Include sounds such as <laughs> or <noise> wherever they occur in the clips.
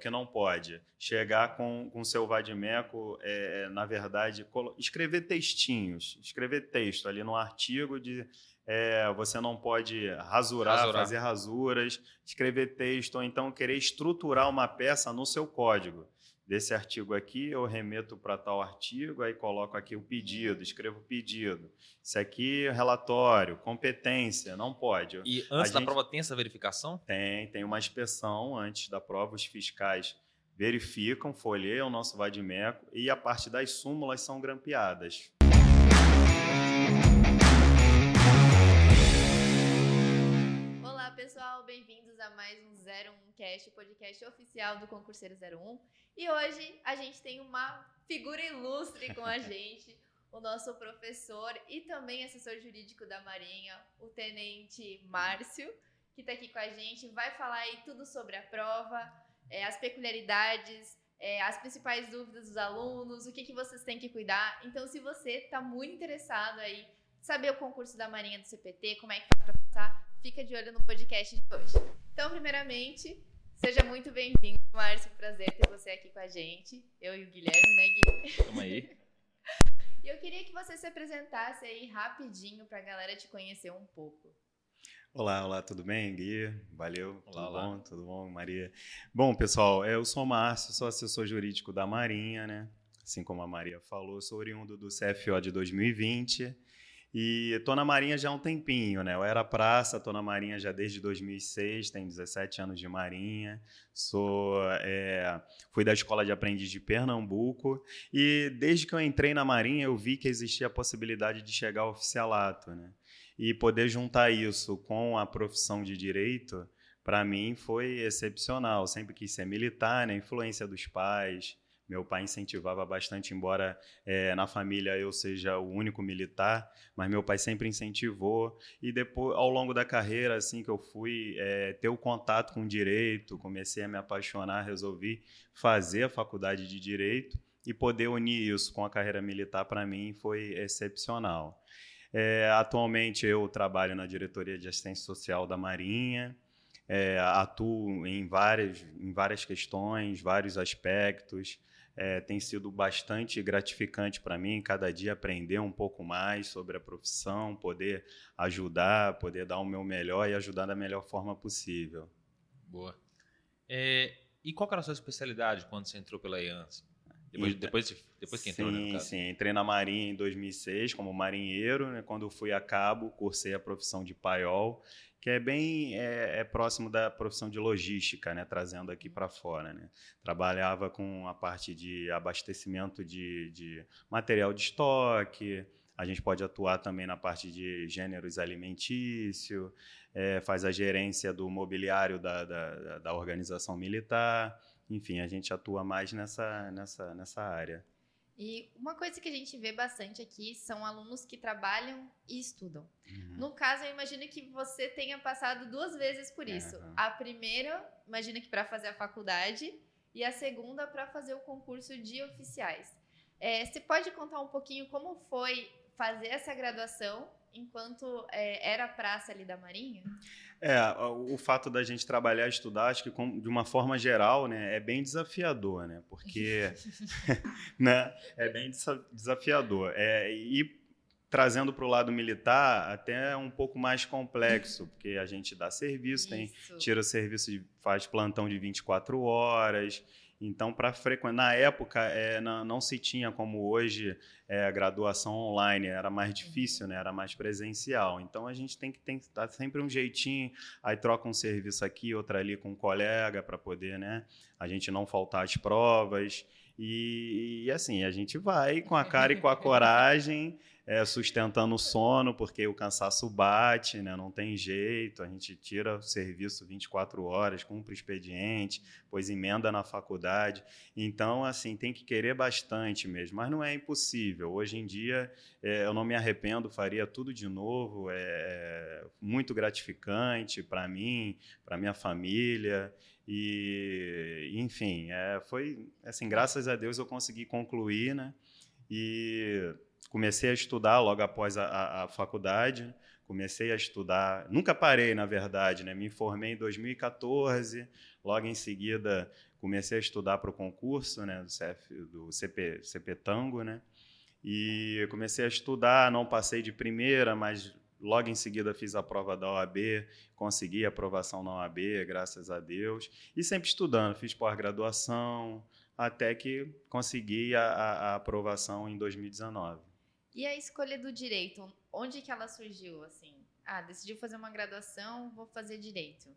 que não pode? Chegar com o seu vadimeco, é, na verdade, escrever textinhos, escrever texto ali no artigo de é, você não pode rasurar, rasurar, fazer rasuras, escrever texto, ou então querer estruturar uma peça no seu código. Desse artigo aqui, eu remeto para tal artigo, aí coloco aqui o pedido, escrevo o pedido. Isso aqui, relatório, competência, não pode. E antes A da gente... prova tem essa verificação? Tem, tem uma inspeção antes da prova, os fiscais verificam, folheiam o nosso vadimeco e a parte das súmulas são grampeadas. A mais um 01 Cast, o podcast oficial do Concurseiro 01. E hoje a gente tem uma figura ilustre com a <laughs> gente, o nosso professor e também assessor jurídico da Marinha, o Tenente Márcio, que está aqui com a gente, vai falar aí tudo sobre a prova, é, as peculiaridades, é, as principais dúvidas dos alunos, o que, que vocês têm que cuidar. Então, se você está muito interessado aí saber o concurso da Marinha do CPT, como é que faz para passar, fica de olho no podcast de hoje. Então, primeiramente, seja muito bem-vindo, Márcio. Prazer ter você aqui com a gente. Eu e o Guilherme, né, Gui? Tamo aí. <laughs> e eu queria que você se apresentasse aí rapidinho para a galera te conhecer um pouco. Olá, olá, tudo bem, Gui? Valeu, olá, tudo olá. bom? Tudo bom, Maria? Bom, pessoal, eu sou o Márcio, sou assessor jurídico da Marinha, né? Assim como a Maria falou, sou oriundo do CFO de 2020 e tô na Marinha já há um tempinho, né? Eu era praça, tô na Marinha já desde 2006, tenho 17 anos de Marinha. Sou, é, fui da Escola de Aprendiz de Pernambuco e desde que eu entrei na Marinha eu vi que existia a possibilidade de chegar ao oficialato, né? E poder juntar isso com a profissão de direito, para mim foi excepcional. Sempre quis ser militar, né? Influência dos pais, meu pai incentivava bastante, embora é, na família eu seja o único militar, mas meu pai sempre incentivou. E depois, ao longo da carreira, assim que eu fui é, ter o contato com o direito, comecei a me apaixonar, resolvi fazer a faculdade de direito e poder unir isso com a carreira militar para mim foi excepcional. É, atualmente eu trabalho na diretoria de assistência social da Marinha. É, atuo em várias, em várias questões, vários aspectos. É, tem sido bastante gratificante para mim, cada dia aprender um pouco mais sobre a profissão, poder ajudar, poder dar o meu melhor e ajudar da melhor forma possível. Boa. É, e qual era a sua especialidade quando você entrou pela IANS? Depois, depois, depois que entrou, Sim, né, sim. Entrei na Marinha em 2006 como marinheiro. Né? Quando fui a cabo, cursei a profissão de paiol que é bem é, é, próximo da profissão de logística, né, trazendo aqui para fora. Né. Trabalhava com a parte de abastecimento de, de, material de estoque, a gente pode atuar também na parte de gêneros alimentício, é, faz a gerência do mobiliário da, da, da organização militar, enfim, a gente atua mais nessa, nessa, nessa área. E uma coisa que a gente vê bastante aqui são alunos que trabalham e estudam. Uhum. No caso, eu imagino que você tenha passado duas vezes por isso. Uhum. A primeira, imagina que para fazer a faculdade, e a segunda para fazer o concurso de oficiais. É, você pode contar um pouquinho como foi fazer essa graduação enquanto é, era praça ali da Marinha? É, o fato da gente trabalhar e estudar, acho que de uma forma geral, né, é bem desafiador, né? Porque, <laughs> <laughs> né, é bem desafiador. É, e trazendo para o lado militar, até é um pouco mais complexo, porque a gente dá serviço, tem, tira serviço, de, faz plantão de 24 horas, então, para frequentar, na época é, não, não, se tinha como hoje é, a graduação online, era mais difícil, né? era mais presencial. Então, a gente tem que dar sempre um jeitinho, aí troca um serviço aqui, outro ali com um colega, para poder né, a gente não faltar às provas. E, e, assim, a gente vai com a cara e com a <laughs> coragem é, sustentando o sono, porque o cansaço bate, né? não tem jeito, a gente tira o serviço 24 horas, cumpre o expediente, pois emenda na faculdade. Então, assim, tem que querer bastante mesmo, mas não é impossível. Hoje em dia, é, eu não me arrependo, faria tudo de novo, é, é muito gratificante para mim, para minha família. E, enfim, é, foi assim, graças a Deus eu consegui concluir, né? E comecei a estudar logo após a, a, a, faculdade. Comecei a estudar, nunca parei, na verdade, né? Me formei em 2014, logo em seguida comecei a estudar para o concurso, né, do, CF, do CP, CP Tango, né, e comecei a estudar, não passei de primeira, mas logo em seguida fiz a prova da OAB, consegui a aprovação na OAB, graças a Deus, e sempre estudando, fiz pós-graduação, até que consegui a, a, a aprovação em 2019. E a escolha do direito, onde que ela surgiu, assim? Ah, decidiu fazer uma graduação, vou fazer direito.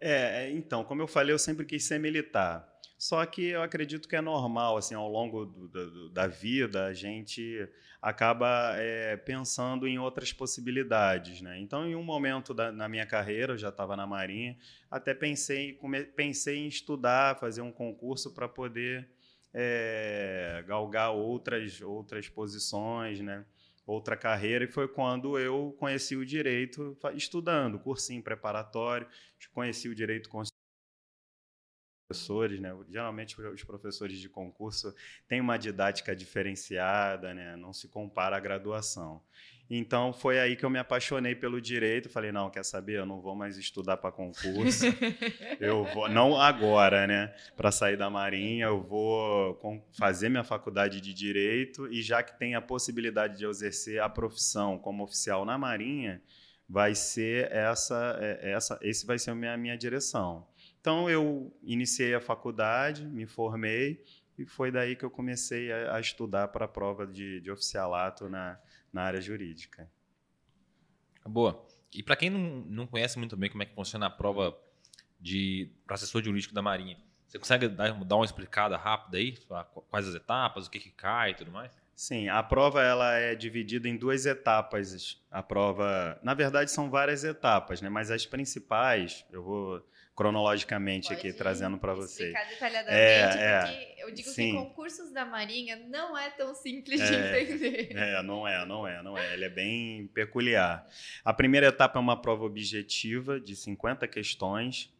É, é, então, como eu falei, eu sempre quis ser militar. Só que eu acredito que é normal, assim, ao longo do, do, da vida, a gente acaba é, pensando em outras possibilidades, né? Então, em um momento da, na minha carreira, eu já estava na Marinha, até pensei, come, pensei em estudar, fazer um concurso para poder é, galgar outras, outras posições, né? outra carreira, e foi quando eu conheci o direito estudando, cursinho preparatório, conheci o direito professores, né? Geralmente os professores de concurso têm uma didática diferenciada, né? Não se compara à graduação. Então foi aí que eu me apaixonei pelo direito. Falei, não, quer saber? Eu não vou mais estudar para concurso. <laughs> eu vou, não agora, né? Para sair da Marinha, eu vou fazer minha faculdade de direito e já que tem a possibilidade de eu exercer a profissão como oficial na Marinha, vai ser essa, é, essa, esse vai ser a minha, minha direção. Então eu iniciei a faculdade, me formei e foi daí que eu comecei a, a estudar para a prova de, de oficialato na na área jurídica. Boa. E para quem não, não conhece muito bem como é que funciona a prova de para assessor jurídico da Marinha, você consegue dar, dar uma explicada rápida aí? Quais as etapas, o que, que cai e tudo mais? Sim, a prova ela é dividida em duas etapas. A prova, na verdade, são várias etapas, né? Mas as principais, eu vou cronologicamente Pode aqui trazendo para vocês. Detalhadamente, é, porque é, eu digo sim. que concursos da Marinha não é tão simples é, de entender. É, não é, não é, não é. Ele é bem peculiar. A primeira etapa é uma prova objetiva de 50 questões.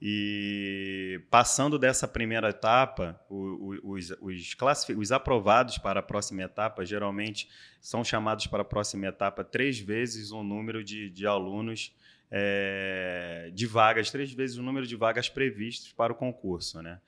E passando dessa primeira etapa, os, os, os aprovados para a próxima etapa geralmente são chamados para a próxima etapa três vezes o número de, de alunos é, de vagas, três vezes o número de vagas previstas para o concurso. Né?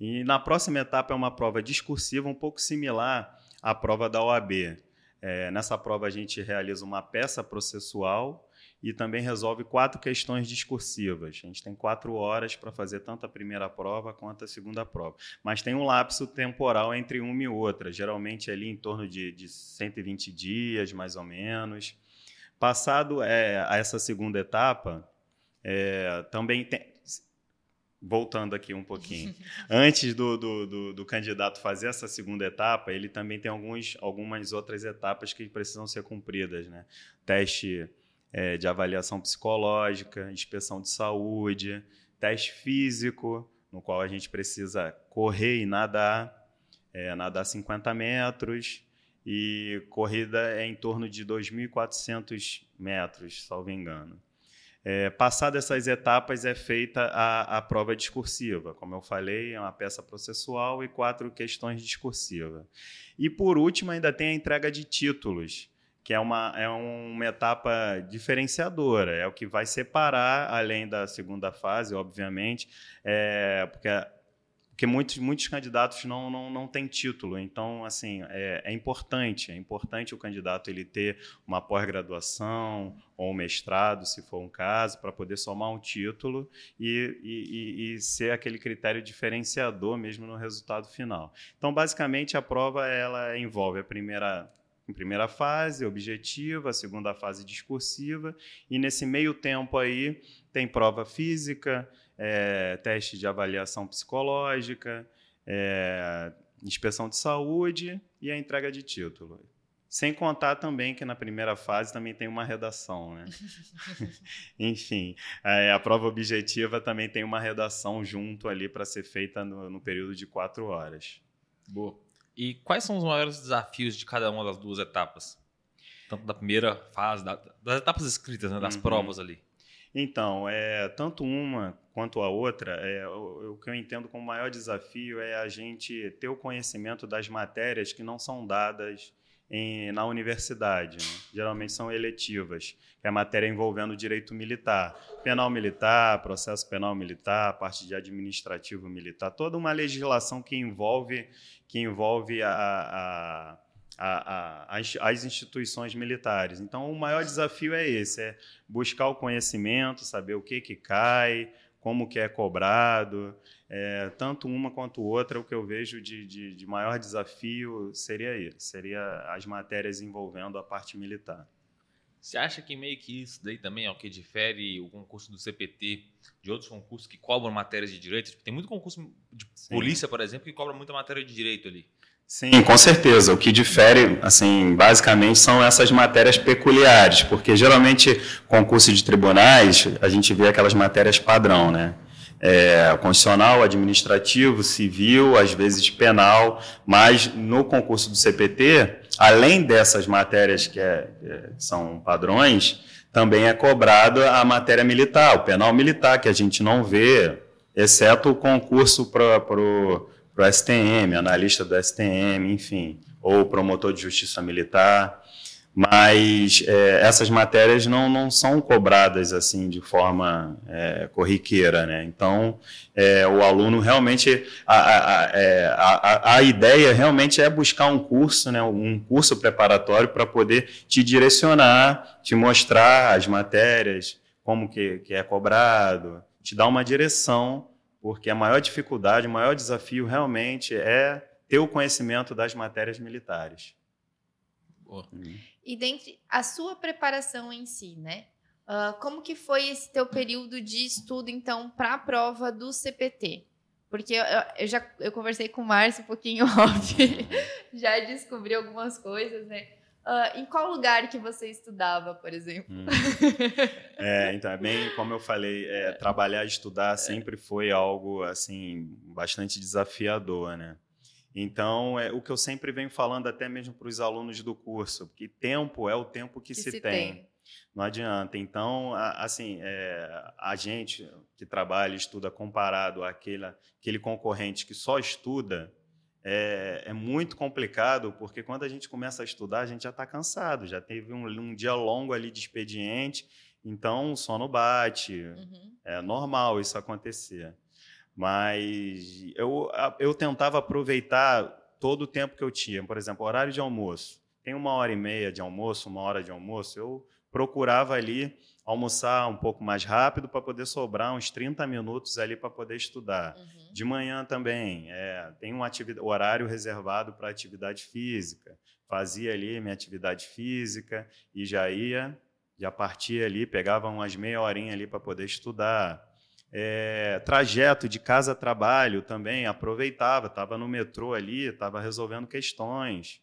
E na próxima etapa é uma prova discursiva um pouco similar à prova da OAB. É, nessa prova a gente realiza uma peça processual e também resolve quatro questões discursivas. A gente tem quatro horas para fazer tanto a primeira prova quanto a segunda prova. Mas tem um lapso temporal entre uma e outra, geralmente ali em torno de, de 120 dias, mais ou menos. Passado é, a essa segunda etapa, é, também tem. Voltando aqui um pouquinho. <laughs> Antes do, do, do, do, candidato fazer essa segunda etapa, ele também tem alguns, algumas outras etapas que precisam ser cumpridas. Né? Teste é, de avaliação psicológica, inspeção de saúde, teste físico, no qual a gente precisa correr e nadar, é, nadar 50 metros, e corrida é em torno de 2.400 metros, salvo engano. É, Passadas essas etapas, é feita a, a prova discursiva. Como eu falei, é uma peça processual e quatro questões discursivas. E, por último, ainda tem a entrega de títulos, que é uma, é uma etapa diferenciadora, é o que vai separar, além da segunda fase, obviamente, é, porque porque muitos, muitos candidatos não, não, não têm título. Então, assim, é, é importante, é importante o candidato ele ter uma pós-graduação ou um mestrado, se for um caso, para poder somar um título e, e, e, ser aquele critério diferenciador mesmo no resultado final. Então, basicamente, a prova ela envolve a primeira em primeira fase, objetiva, a segunda fase discursiva, e nesse meio tempo aí tem prova física, é, teste de avaliação psicológica, é, inspeção de saúde e a entrega de título. Sem contar também que na primeira fase também tem uma redação, né? <laughs> Enfim, é, a prova objetiva também tem uma redação junto ali para ser feita no, no, período de quatro horas. Boa. E quais são os maiores desafios de cada uma das duas etapas? Tanto da primeira fase, da, das etapas escritas, né, das uhum. provas ali. Então, é, tanto uma quanto a outra, é, o, o, que eu entendo como maior desafio é a gente ter o conhecimento das matérias que não são dadas em, na universidade. Né? Geralmente são eletivas, que é matéria envolvendo direito militar, penal militar, processo penal militar, parte de administrativo militar, toda uma legislação que envolve, que envolve a, a a, a, as, as, instituições militares. Então, o maior desafio é esse, é buscar o conhecimento, saber o que, que cai, como que é cobrado, é, tanto uma quanto outra, o que eu vejo de, de, de maior desafio seria isso, seria as matérias envolvendo a parte militar. Você acha que meio que isso daí também é o que difere o concurso do CPT de outros concursos que cobram matérias de direito? Tem muito concurso de Sim. polícia, por exemplo, que cobra muita matéria de direito ali. Sim, com certeza. O que difere, assim, basicamente são essas matérias peculiares, porque geralmente concurso de tribunais a gente vê aquelas matérias padrão, né? É, constitucional, administrativo, civil, às vezes penal, mas no concurso do CPT, além dessas matérias que é, é, são padrões, também é cobrado a matéria militar, o penal militar, que a gente não vê, exceto o concurso para o para o STM, analista do STM, enfim, ou promotor de justiça militar. Mas é, essas matérias não, não são cobradas assim de forma é, corriqueira. Né? Então, é, o aluno realmente. A, a, é, a, a, a, ideia realmente é buscar um curso, né? um curso preparatório para poder te direcionar, te mostrar as matérias, como que, que é cobrado, te dar uma direção porque a maior dificuldade, o maior desafio realmente é ter o conhecimento das matérias militares. Uhum. E dentre a sua preparação em si, né? Uh, como que foi esse teu período de estudo, então, para a prova do CPT? Porque eu, eu, já eu conversei com o Márcio um pouquinho <laughs> off, já descobri algumas coisas, né? Uh, em qual lugar que você estudava, por exemplo? Hum. É, então, é bem como eu falei, é, trabalhar e estudar sempre foi algo assim bastante desafiador, né? Então, é o que eu sempre venho falando até mesmo para os alunos do curso, que tempo é o tempo que, que se, se tem. tem. Não adianta. Então, assim, é, a gente que trabalha e estuda comparado àquele, àquele concorrente que só estuda, é, é, muito complicado, porque quando a gente começa a estudar, a gente já está cansado, já teve um, um, dia longo ali de expediente, então o sono bate. Uhum. É normal isso acontecer. Mas eu, eu tentava aproveitar todo o tempo que eu tinha. Por exemplo, horário de almoço. Tem uma hora e meia de almoço, uma hora de almoço. Eu procurava ali almoçar um pouco mais rápido para poder sobrar uns 30 minutos ali para poder estudar. Uhum. De manhã também, é, tem um horário reservado para atividade física. Fazia ali minha atividade física e já ia, já partia ali, pegava umas meia horinha ali para poder estudar. É, trajeto de casa a trabalho também, aproveitava, estava no metrô ali, estava resolvendo questões,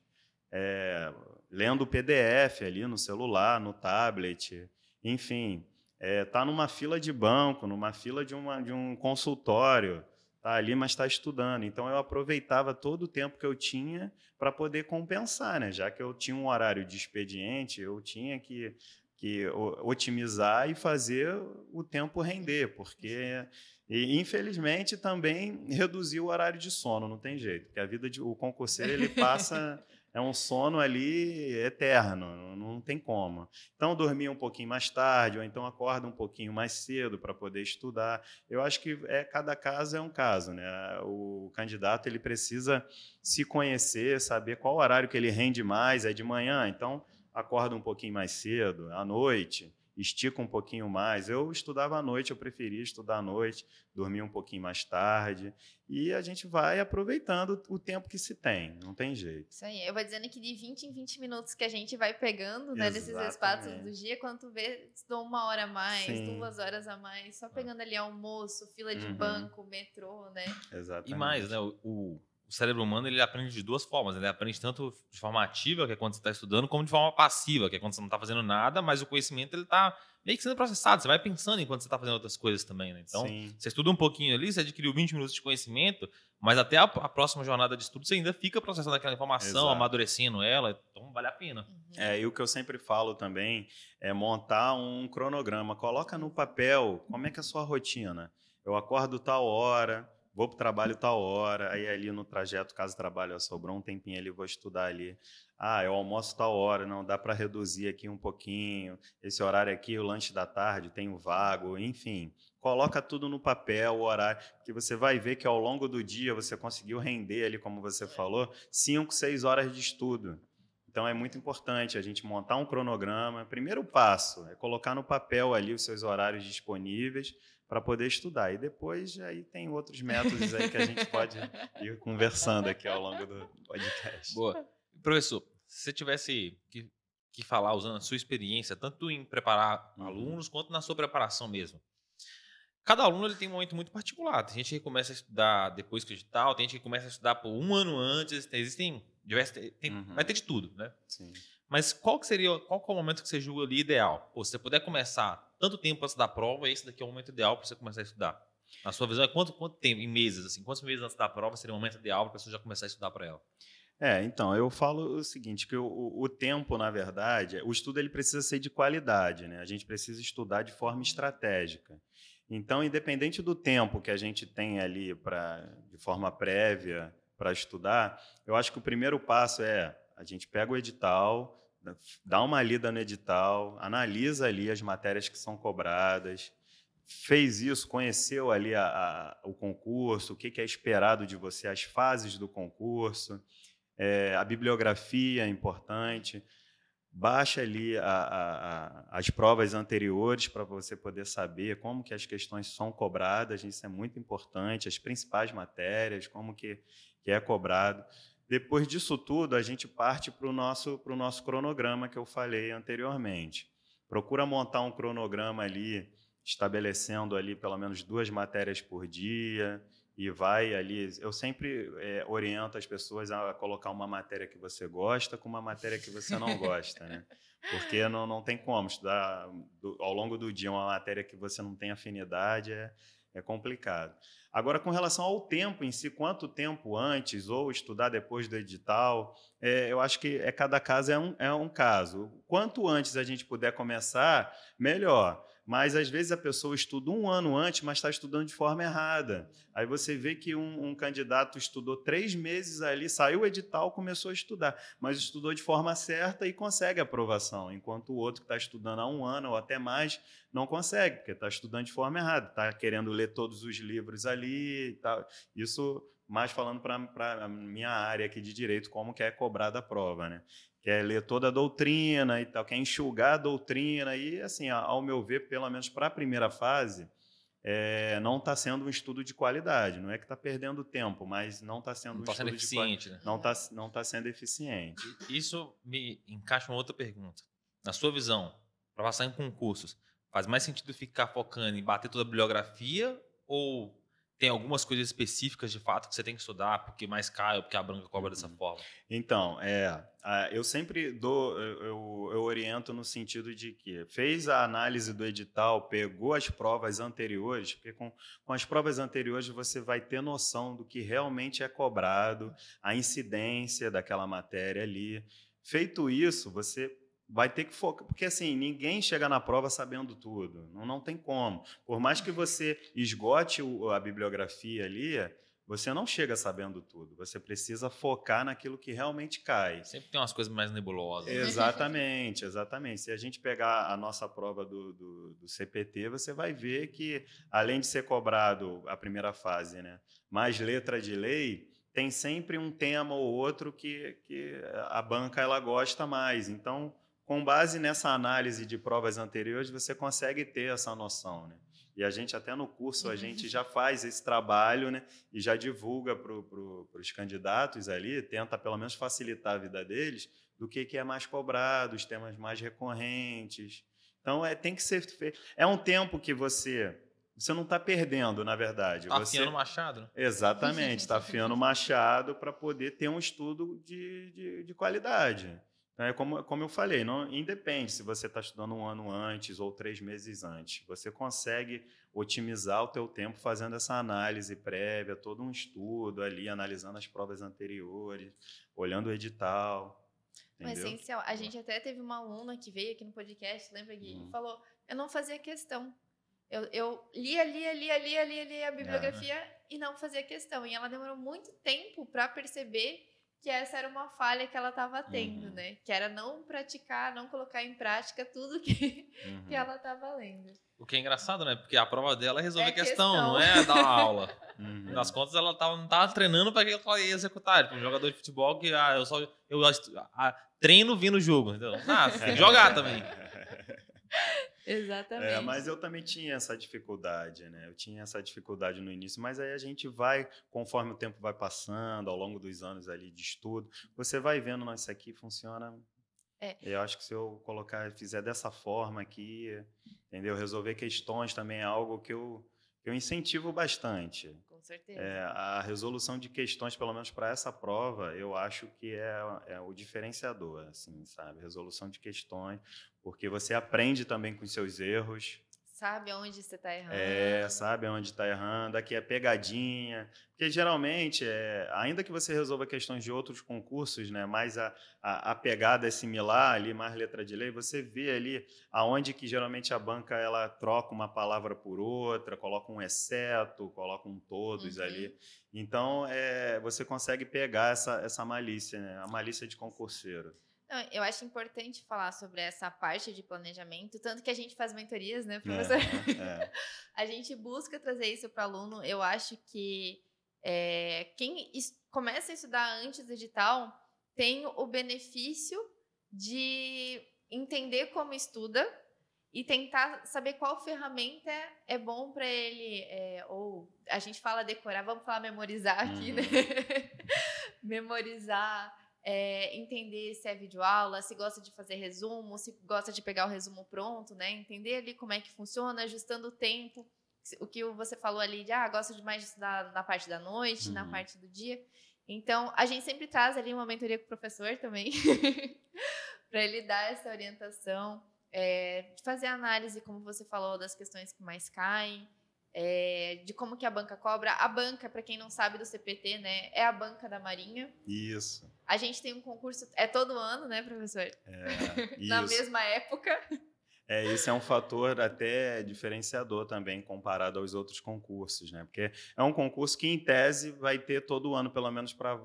é, lendo PDF ali no celular, no tablet, enfim, está é, numa fila de banco, numa fila de, uma, de um consultório, está ali, mas está estudando. Então, eu aproveitava todo o tempo que eu tinha para poder compensar, né? já que eu tinha um horário de expediente, eu tinha que, que otimizar e fazer o tempo render, porque e infelizmente também reduzir o horário de sono, não tem jeito, porque a vida de o concurseiro ele passa <laughs> é um sono ali eterno, não tem como. Então, dormir um pouquinho mais tarde, ou então acorda um pouquinho mais cedo para poder estudar. Eu acho que é, cada caso é um caso. Né? O candidato ele precisa se conhecer, saber qual horário que ele rende mais, é de manhã, então acorda um pouquinho mais cedo, à noite estica um pouquinho mais. Eu estudava à noite, eu preferia estudar à noite, dormir um pouquinho mais tarde. E a gente vai aproveitando o tempo que se tem, não tem jeito. Isso aí, eu vou dizendo que de 20 em 20 minutos que a gente vai pegando né, nesses espaços do dia, quando tu vê, estudou uma hora a mais, Sim. duas horas a mais, só pegando ali almoço, fila de uhum. banco, metrô, né? Exatamente. E mais, né? o o cérebro humano ele aprende de duas formas. Ele aprende tanto de forma ativa, que é quando você está estudando, como de forma passiva, que é quando você não está fazendo nada, mas o conhecimento ele está meio que sendo processado. Você vai pensando enquanto você está fazendo outras coisas também. Né? Então, Sim. você estuda um pouquinho ali, você adquiriu 20 minutos de conhecimento, mas até a, a próxima jornada de estudo você ainda fica processando aquela informação, Exato. amadurecendo ela. Então, vale a pena. Uhum. É, e o que eu sempre falo também é montar um cronograma. Coloca no papel como é que é a sua rotina. Eu acordo tal hora, vou para o trabalho tal hora, aí ali no trajeto, caso trabalho sobrou um tempinho ali, vou estudar ali. Ah, eu almoço tal hora, não, dá para reduzir aqui um pouquinho. Esse horário aqui, o lanche da tarde, tem o vago, enfim. Coloca tudo no papel, o horário, que você vai ver que ao longo do dia você conseguiu render ali, como você falou, cinco, seis horas de estudo. Então é muito importante a gente montar um cronograma. Primeiro passo é colocar no papel ali os seus horários disponíveis para poder estudar. E depois aí tem outros métodos aí que a gente pode ir <laughs> conversando aqui ao longo do podcast. Boa. Professor, se você tivesse que, que falar usando a sua experiência, tanto em preparar uhum. alunos quanto na sua preparação mesmo. Cada aluno ele tem um momento muito particular. Tem gente que começa a estudar depois que o digital, tem gente que começa a estudar por um ano antes. Existem diversos. Tem, uhum. Vai ter de tudo, né? Sim. Mas qual que seria, qual que é o momento que você julga ali ideal? Pô, se você puder começar tanto tempo antes da prova, esse daqui é o momento ideal para você começar a estudar. Na sua visão, é quanto, quanto tempo, em meses, assim, quantos meses antes da prova seria o momento ideal para a pessoa já começar a estudar para ela? É, então, eu falo o seguinte, que o, o, tempo, na verdade, o estudo ele precisa ser de qualidade, né? A gente precisa estudar de forma estratégica. Então, independente do tempo que a gente tem ali para de forma prévia para estudar, eu acho que o primeiro passo é a gente pega o edital, dá uma lida no edital, analisa ali as matérias que são cobradas, fez isso, conheceu ali a, a, o concurso, o que, que, é esperado de você, as fases do concurso, é, a bibliografia é importante. Baixa ali a, as provas anteriores para você poder saber como que as questões são cobradas, isso é muito importante, as principais matérias, como que, que é cobrado. Depois disso tudo, a gente parte para o nosso, nosso cronograma que eu falei anteriormente. Procura montar um cronograma ali, estabelecendo ali pelo menos duas matérias por dia, e vai ali. Eu sempre é, oriento as pessoas a colocar uma matéria que você gosta com uma matéria que você não gosta, né? Porque não, não tem como estudar do, ao longo do dia uma matéria que você não tem afinidade, é, é complicado. Agora, com relação ao tempo em si, quanto tempo antes ou estudar depois do edital, é, eu acho que é, cada caso é um, é um caso. Quanto antes a gente puder começar, melhor. Mas às vezes a pessoa estuda um ano antes, mas está estudando de forma errada. Aí você vê que um, um, candidato estudou três meses ali, saiu o edital, começou a estudar, mas estudou de forma certa e consegue aprovação, enquanto o outro que está estudando há um ano ou até mais não consegue, porque está estudando de forma errada, está querendo ler todos os livros ali. Tá. Isso mais falando para a minha área aqui de direito, como que é cobrada a prova, né? Quer ler toda a doutrina e tal, quer enxugar a doutrina. E, assim, ao meu ver, pelo menos para a primeira fase, é, não está sendo um estudo de qualidade. Não é que está perdendo tempo, mas não está sendo não um tá estudo sendo eficiente, né? Não está não tá sendo eficiente. Isso me encaixa uma outra pergunta. Na sua visão, para passar em concursos, faz mais sentido ficar focando em bater toda a bibliografia ou tem algumas coisas específicas de fato que você tem que estudar, porque mais cai ou porque a branca cobra dessa uhum. forma? Então, é, eu sempre dou, eu, eu, oriento no sentido de que fez a análise do edital, pegou as provas anteriores, porque com, com as provas anteriores você vai ter noção do que realmente é cobrado, a incidência daquela matéria ali. Feito isso, você vai ter que focar, porque assim, ninguém chega na prova sabendo tudo, não, não tem como. Por mais que você esgote o, a bibliografia ali, você não chega sabendo tudo. Você precisa focar naquilo que realmente cai. Sempre tem umas coisas mais nebulosas. Né? Exatamente, exatamente. Se a gente pegar a nossa prova do, do, do, CPT, você vai ver que, além de ser cobrado a primeira fase, né, mais letra de lei, tem sempre um tema ou outro que, que a banca ela gosta mais. Então, com base nessa análise de provas anteriores, você consegue ter essa noção, né? E a gente até no curso a gente já faz esse trabalho, né? E já divulga para pro, os candidatos ali, tenta pelo menos facilitar a vida deles do que, que é mais cobrado, os temas mais recorrentes. Então é tem que ser feito. É um tempo que você você não está perdendo, na verdade. Está você... afiando o machado. Né? Exatamente, está afiando o machado para poder ter um estudo de, de, de qualidade. É como, como eu falei, não independe se você está estudando um ano antes ou três meses antes. Você consegue otimizar o teu tempo fazendo essa análise prévia, todo um estudo ali, analisando as provas anteriores, olhando o edital. O essencial. A gente até teve uma aluna que veio aqui no podcast, lembra, Gui? Hum. Falou, eu não fazia questão. Eu, eu lia, lia, lia, lia, lia, lia a bibliografia, é, né? e não fazia questão. E ela demorou muito tempo para perceber que essa era uma falha que ela estava tendo, uhum. né? Que era não praticar, não colocar em prática tudo que, uhum. que ela estava lendo. O que é engraçado, né? Porque a prova dela é resolver é questão, questão, não é dar aula. Uhum. Nas contas, ela tava, não estava treinando para que ela ia executar. Tipo, um jogador de futebol que ah, eu só eu, ah, treino vindo o jogo. Entendeu? Ah, você tem que jogar também. Exatamente. É, mas eu também tinha essa dificuldade, né? Eu tinha essa dificuldade no início, mas aí a gente vai, conforme o tempo vai passando, ao longo dos anos ali de estudo, você vai vendo, não, isso aqui funciona. É. Eu acho que se eu colocar, fizer dessa forma aqui, entendeu? Resolver questões também é algo que eu, eu incentivo bastante. Certeza. É, a resolução de questões, pelo menos para essa prova, eu acho que é, é o diferenciador, assim, sabe? Resolução de questões, porque você aprende também com seus erros. Sabe onde você está errando. É, sabe onde está errando. Aqui é pegadinha. Porque geralmente, é, ainda que você resolva questões de outros concursos, né, mais a, a, a, pegada é similar ali, mais letra de lei, você vê ali aonde que geralmente a banca ela troca uma palavra por outra, coloca um exceto, coloca um todos uhum. ali. Então, é, você consegue pegar essa, essa malícia, né, a malícia de concurseiro. Eu acho importante falar sobre essa parte de planejamento, tanto que a gente faz mentorias, né, professor? É, é. <laughs> a gente busca trazer isso para o aluno. Eu acho que é, quem começa a estudar antes do edital tem o benefício de entender como estuda e tentar saber qual ferramenta é bom para ele, é, ou a gente fala decorar, vamos falar memorizar aqui, né? uhum. né? <laughs> memorizar é, entender se é videoaula, se gosta de fazer resumo, se gosta de pegar o resumo pronto, né? Entender ali como é que funciona, ajustando o tempo. O que você falou ali de, ah, gosta de mais de estudar na parte da noite, uhum. na parte do dia. Então, a gente sempre traz ali uma mentoria com o professor também, <laughs> para ele dar essa orientação, é, fazer análise, como você falou, das questões que mais caem, é, de como que a banca cobra. A banca, para quem não sabe do CPT, né, é a banca da Marinha. Isso. A gente tem um concurso, é todo ano, né, professor? É, <laughs> Na mesma época. É, esse é um fator até diferenciador também comparado aos outros concursos, né? Porque é um concurso que, em tese, vai ter todo ano, pelo menos para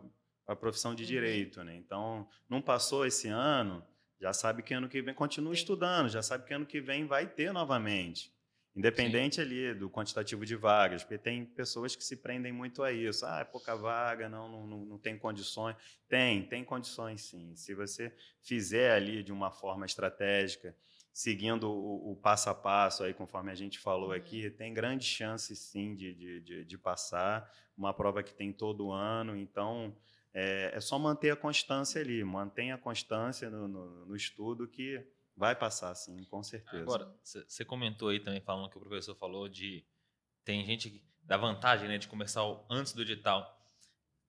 a profissão de uhum. direito, né? Então, não passou esse ano, já sabe que ano que vem continua Sim. estudando, já sabe que ano que vem vai ter novamente. Independente Sim. ali do quantitativo de vagas, porque tem pessoas que se prendem muito a isso. Ah, é pouca vaga, não, não, não tem condições. Tem, tem condições sim. Se você fizer ali de uma forma estratégica, seguindo o, o passo a passo, aí, conforme a gente falou aqui, uhum. tem grande chance sim de, de, de, de, passar. Uma prova que tem todo ano, então é, é só manter a constância ali, mantenha a constância no, no, no estudo que Vai passar, sim, com certeza. Agora, você comentou aí também, falando que o professor falou de. Tem gente da vantagem né, de começar antes do edital.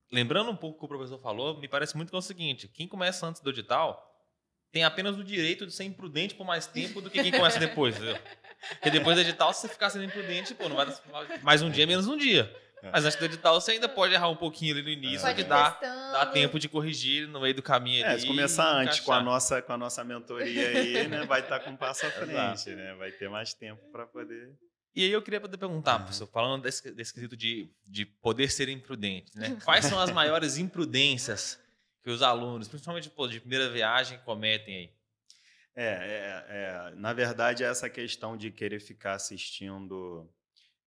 Lembrando um pouco o que o professor falou, me parece muito que é o seguinte: quem começa antes do edital tem apenas o direito de ser imprudente por mais tempo do que quem começa depois? Porque depois do edital, se você ficar sendo imprudente, pô, não vai mais um dia, menos um dia. É. Mas antes do edital você ainda pode errar um pouquinho ali no início, é. que dá, dá tempo de corrigir no meio do caminho é, Se começar antes com a, nossa, com a nossa mentoria aí, né, vai estar tá com um passo à frente, né? Vai ter mais tempo para poder. E aí eu queria poder perguntar, uhum. professor, falando desse, desse quesito de, de poder ser imprudente, né? <laughs> Quais são as maiores imprudências que os alunos, principalmente pô, de primeira viagem, cometem aí? É, é, é, na verdade, essa questão de querer ficar assistindo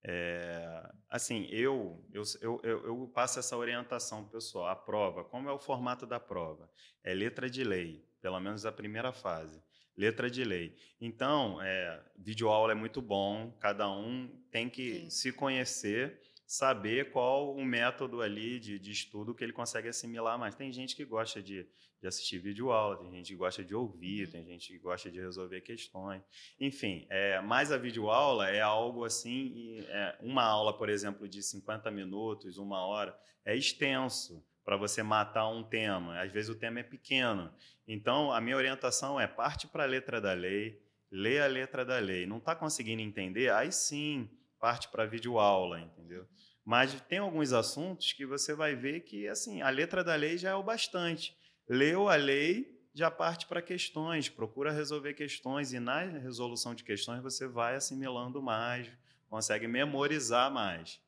é, assim, eu, eu, eu, eu, passo essa orientação pessoal. A prova, como é o formato da prova? É letra de lei, pelo menos a primeira fase. Letra de lei. Então, é, videoaula é muito bom, cada um tem que Sim. se conhecer saber qual o método ali de, de estudo que ele consegue assimilar mais. Tem gente que gosta de, de assistir vídeo aula, tem gente que gosta de ouvir, uhum. tem gente que gosta de resolver questões. Enfim, é, mas a videoaula é algo assim, é, uma aula, por exemplo, de 50 minutos, uma hora, é extenso para você matar um tema. Às vezes o tema é pequeno. Então, a minha orientação é parte para a letra da lei, lê a letra da lei. Não está conseguindo entender? Aí sim, parte para videoaula, entendeu? Mas tem alguns assuntos que você vai ver que assim a letra da lei já é o bastante. Leu a lei, já parte para questões, procura resolver questões e na resolução de questões você vai assimilando mais, consegue memorizar mais.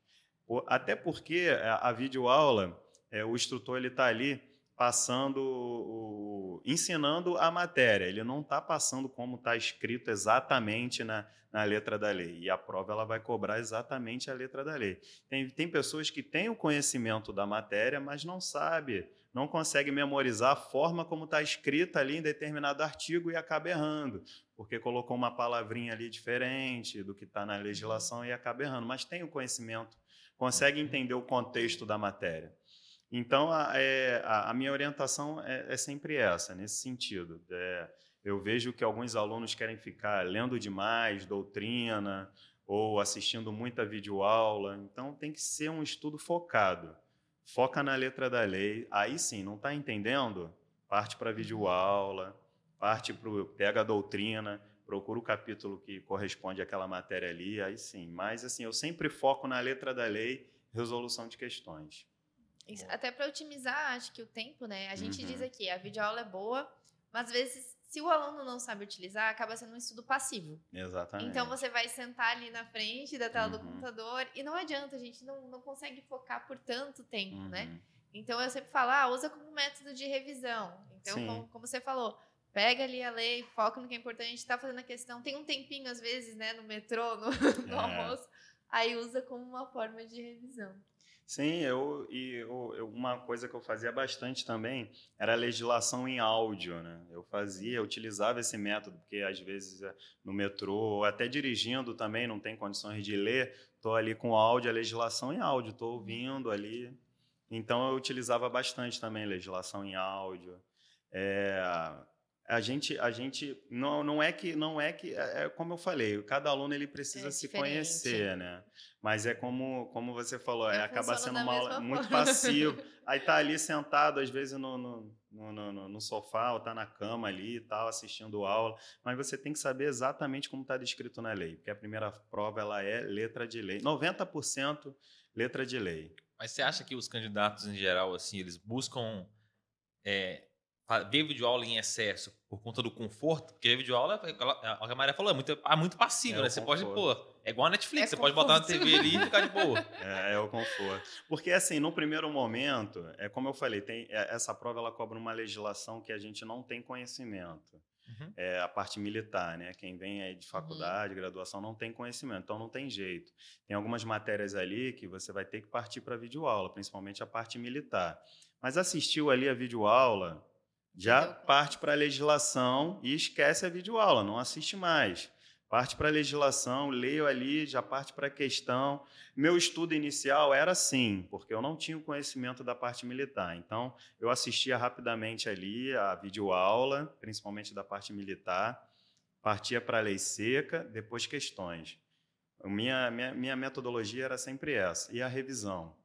Até porque a, videoaula, é, o instrutor ele está ali passando, o, ensinando a matéria. Ele não está passando como está escrito exatamente na, na letra da lei. E a prova ela vai cobrar exatamente a letra da lei. Tem, tem pessoas que têm o conhecimento da matéria, mas não sabe, não consegue memorizar a forma como está escrita ali em determinado artigo e acaba errando, porque colocou uma palavrinha ali diferente do que está na legislação e acaba errando. Mas tem o conhecimento, consegue entender o contexto da matéria. Então, a, é, a, a minha orientação é, é, sempre essa, nesse sentido. É, eu vejo que alguns alunos querem ficar lendo demais doutrina ou assistindo muita videoaula. Então, tem que ser um estudo focado. Foca na letra da lei. Aí sim, não está entendendo? Parte para a videoaula, parte para pega a doutrina, procura o capítulo que corresponde àquela matéria ali, aí sim. Mas, assim, eu sempre foco na letra da lei, resolução de questões. Isso, até para otimizar, acho que o tempo, né? A gente uhum. diz aqui, a videoaula é boa, mas às vezes, se o aluno não sabe utilizar, acaba sendo um estudo passivo. Exatamente. Então você vai sentar ali na frente da tela uhum. do computador e não adianta, a gente não, não consegue focar por tanto tempo, né? uhum. né? Então eu sempre falo, ah, usa como método de revisão. Então, como, como, você falou, pega ali a lei, foca no que é importante, está fazendo a questão, tem um tempinho às vezes, né, no metrô, no, <laughs> no é. almoço, aí usa como uma forma de revisão. Sim, eu e eu, uma coisa que eu fazia bastante também era a legislação em áudio, né? Eu fazia, eu utilizava esse método porque às vezes é, no metrô, ou até dirigindo também, não tem condições de ler, estou ali com áudio, a legislação em áudio, estou ouvindo ali. Então eu utilizava bastante também legislação em áudio. É, a gente a gente não, não é que não é que é, é como eu falei cada aluno ele precisa é se conhecer né mas é como como você falou é, acaba sendo uma aula muito passivo. <laughs> Aí tá ali sentado às vezes no, no, no, no, no sofá ou tá na cama ali e tal assistindo aula. Mas você tem que saber exatamente como está descrito na lei porque a primeira prova ela é letra de lei. 90% letra de lei. Mas você acha que os candidatos em geral assim eles buscam é, ver videoaula em excesso por conta do conforto, porque videoaula, é, a que a Maria falou, é muito, é muito passivo, é né? Você pode, pô, é igual a Netflix, é você conforto. pode botar na TV ali e ficar de boa. <laughs> É, é o conforto. Porque, assim, no primeiro momento, é como eu falei, tem, é, essa prova ela cobra uma legislação que a gente não tem conhecimento. Uhum. É a parte militar, né? Quem vem aí de uhum. faculdade, uhum. graduação, não tem conhecimento, então não tem jeito. Tem algumas matérias ali que você vai ter que partir para videoaula, principalmente a parte militar. Mas assistiu ali a videoaula, já parte para a legislação e esquece a videoaula, não assiste mais. Parte para a legislação, leio ali, já parte para a questão. Meu estudo inicial era assim, porque eu não tinha o conhecimento da parte militar. Então, eu assistia rapidamente ali a videoaula, principalmente da parte militar, partia para a lei seca, depois questões. Minha, minha, minha metodologia era sempre essa. E a revisão?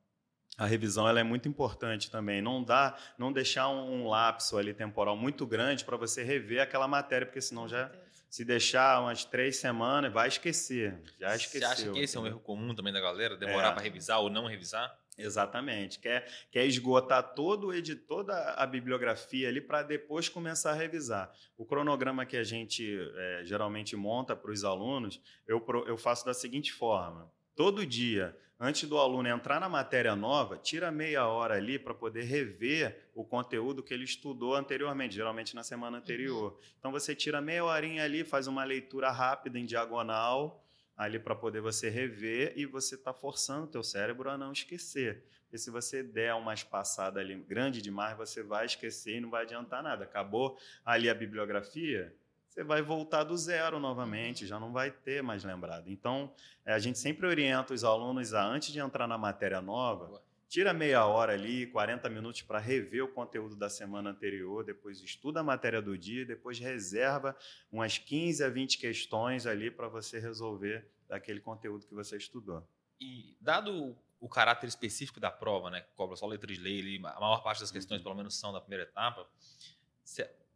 A revisão ela é muito importante também. Não dá, não deixar um, lapso ali temporal muito grande para você rever aquela matéria, porque senão já se deixar umas três semanas vai esquecer. Já esqueceu. Você acha que esse é um erro comum também da galera, demorar é. para revisar ou não revisar? Exatamente. Quer, quer esgotar todo, toda a bibliografia ali para depois começar a revisar. O cronograma que a gente é, geralmente monta para os alunos, eu, eu faço da seguinte forma: todo dia antes do aluno entrar na matéria nova, tira meia hora ali para poder rever o conteúdo que ele estudou anteriormente, geralmente na semana anterior. Uhum. Então você tira meia horinha ali, faz uma leitura rápida em diagonal ali para poder você rever e você está forçando o teu cérebro a não esquecer. Porque se você der uma espaçada ali grande demais, você vai esquecer e não vai adiantar nada. Acabou ali a bibliografia, você vai voltar do zero novamente, já não vai ter mais lembrado. Então, é, a gente sempre orienta os alunos a, antes de entrar na matéria nova, tira meia hora ali, 40 minutos para rever o conteúdo da semana anterior, depois estuda a matéria do dia, depois reserva umas 15 a 20 questões ali para você resolver daquele conteúdo que você estudou. E dado o caráter específico da prova, né, que cobra só letra de lei, a maior parte das questões, uhum. pelo menos, são da primeira etapa,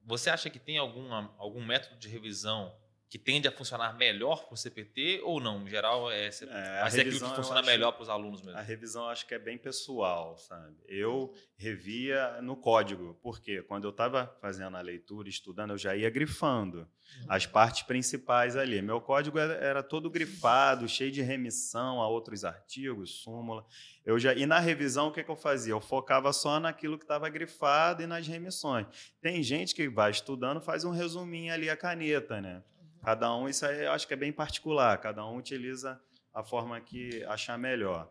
você acha que tem algum, algum método de revisão que tende a funcionar melhor para o CPT ou não? Em geral, é, É, vai ser aquilo que funciona acho- melhor para os alunos mesmo. A revisão acho que é bem pessoal, sabe? Eu revia no código, porque quando eu estava fazendo a leitura, estudando, eu já ia grifando as partes principais ali. Meu código era, era todo grifado, cheio de remissão a outros artigos, súmula. Eu já e na revisão o que, que eu fazia? Eu focava só naquilo que estava grifado e nas remissões. Tem gente que vai estudando, faz um resuminho ali a caneta, né? Cada um, isso aí eu acho que é bem particular, cada um utiliza a forma que achar melhor.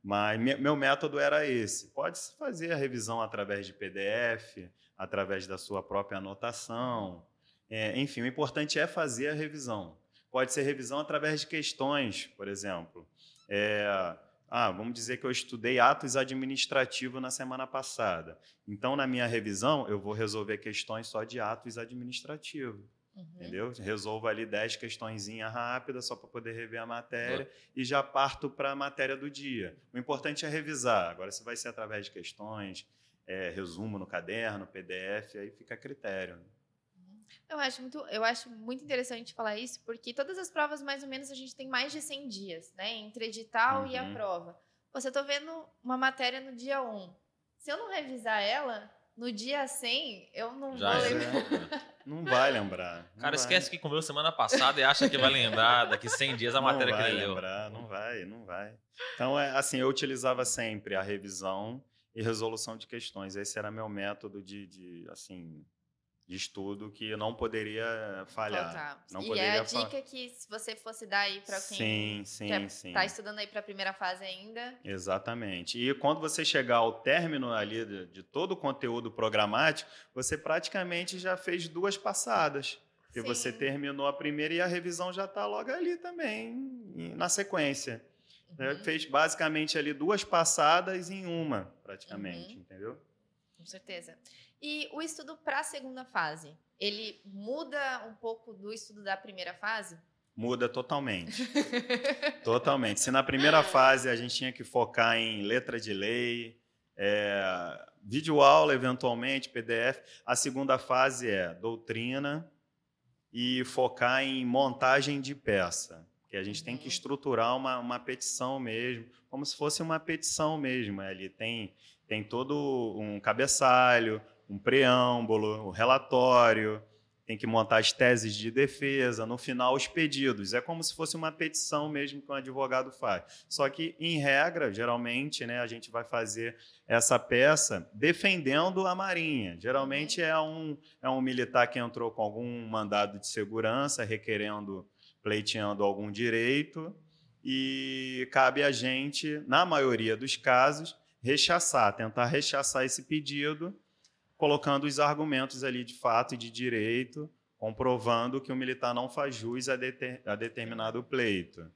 Mas me- meu método era esse. Pode-se fazer a revisão através de PDF, através da sua própria anotação. É, enfim, o importante é fazer a revisão. Pode ser revisão através de questões, por exemplo. É, ah, vamos dizer que eu estudei atos administrativos na semana passada. Então, na minha revisão, eu vou resolver questões só de atos administrativos. Uhum. Entendeu? Resolvo ali 10 questõezinhas rápidas só para poder rever a matéria e já parto para a matéria do dia. O importante é revisar. Agora, se vai ser através de questões, é, resumo no caderno, PDF, aí fica a critério. Eu acho, muito, eu acho muito interessante falar isso, porque todas as provas, mais ou menos, a gente tem mais de 100 dias, né? Entre edital e a Uhum. prova. Você tô vendo uma matéria no dia 1. Se eu não revisar ela, no dia 100, eu não Já vou é. <laughs> Não vai lembrar. O cara não esquece que comeu semana passada e acha que vai lembrar daqui 100 dias a vai, matéria não que vai ele leu. lembrar, não vai, não vai. Então, é, assim, eu utilizava sempre a revisão e resolução de questões. Esse era meu método de, de assim, de estudo que eu não poderia falhar. Faltar. Não e é a dica que, se você fosse dar aí para quem Sim, sim, quer- sim. tá estudando aí para a primeira fase ainda, Exatamente. E quando você chegar ao término ali de, de todo o conteúdo programático, você praticamente já fez duas passadas. Porque Sim. você terminou a primeira e a revisão já está logo ali também, na sequência. né? Uhum. Fez basicamente ali duas passadas em uma, praticamente, Uhum. entendeu? Com certeza. E o estudo para a segunda fase, ele muda um pouco do estudo da primeira fase? Muda totalmente. <laughs> totalmente. Se na primeira fase a gente tinha que focar em letra de lei, é, videoaula, eventualmente, PDF, a segunda fase é doutrina e focar em montagem de peça. Que a gente tem que Uhum. estruturar uma, uma petição mesmo, como se fosse uma petição mesmo. Ali tem, tem todo um cabeçalho, um preâmbulo, um relatório, tem que montar as teses de defesa, no final os pedidos. É como se fosse uma petição mesmo que um advogado faz. Só que, em regra, geralmente, né, a gente vai fazer essa peça defendendo a Marinha. Geralmente é um, é um militar que entrou com algum mandado de segurança, requerendo, pleiteando algum direito, e cabe a gente, na maioria dos casos, rechaçar, tentar rechaçar esse pedido colocando os argumentos ali de fato e de direito, comprovando que o militar não faz jus a, deter- a determinado pleito.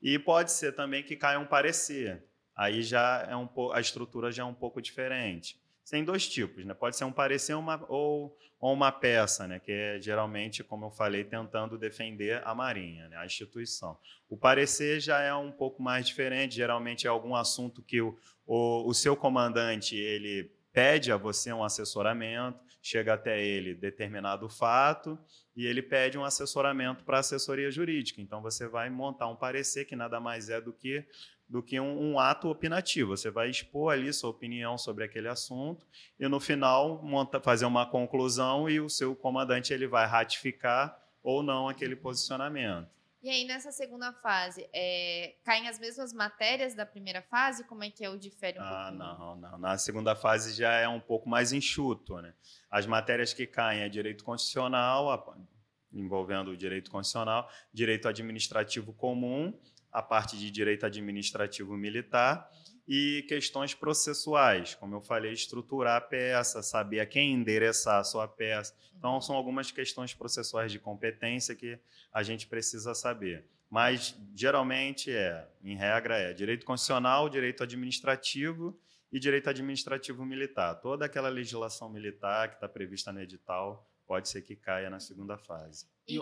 E pode ser também que caia um parecer. Aí já é um a estrutura já é um pouco diferente. Tem dois tipos, né? Pode ser um parecer uma, ou, ou uma peça, né? Que é geralmente, como eu falei, tentando defender a Marinha, né? a instituição. O parecer já é um pouco mais diferente. Geralmente é algum assunto que o, o, o seu comandante ele pede a você um assessoramento, chega até ele determinado fato e ele pede um assessoramento para a assessoria jurídica. Então você vai montar um parecer que nada mais é do que do que um, um ato opinativo. Você vai expor ali sua opinião sobre aquele assunto e no final monta, fazer uma conclusão e o seu comandante ele vai ratificar ou não aquele posicionamento. E aí, nessa segunda fase, é, caem as mesmas matérias da primeira fase? Como é que é o difere um Ah, pouquinho? não, não. Na segunda fase já é um pouco mais enxuto, né? As matérias que caem é direito constitucional, envolvendo o direito constitucional, direito administrativo comum, a parte de direito administrativo militar e questões processuais, como eu falei, estruturar a peça, saber a quem endereçar a sua peça. Então, são algumas questões processuais de competência que a gente precisa saber. Mas, geralmente, é, em regra, é direito constitucional, direito administrativo e direito administrativo militar. Toda aquela legislação militar que está prevista no edital pode ser que caia na segunda fase. E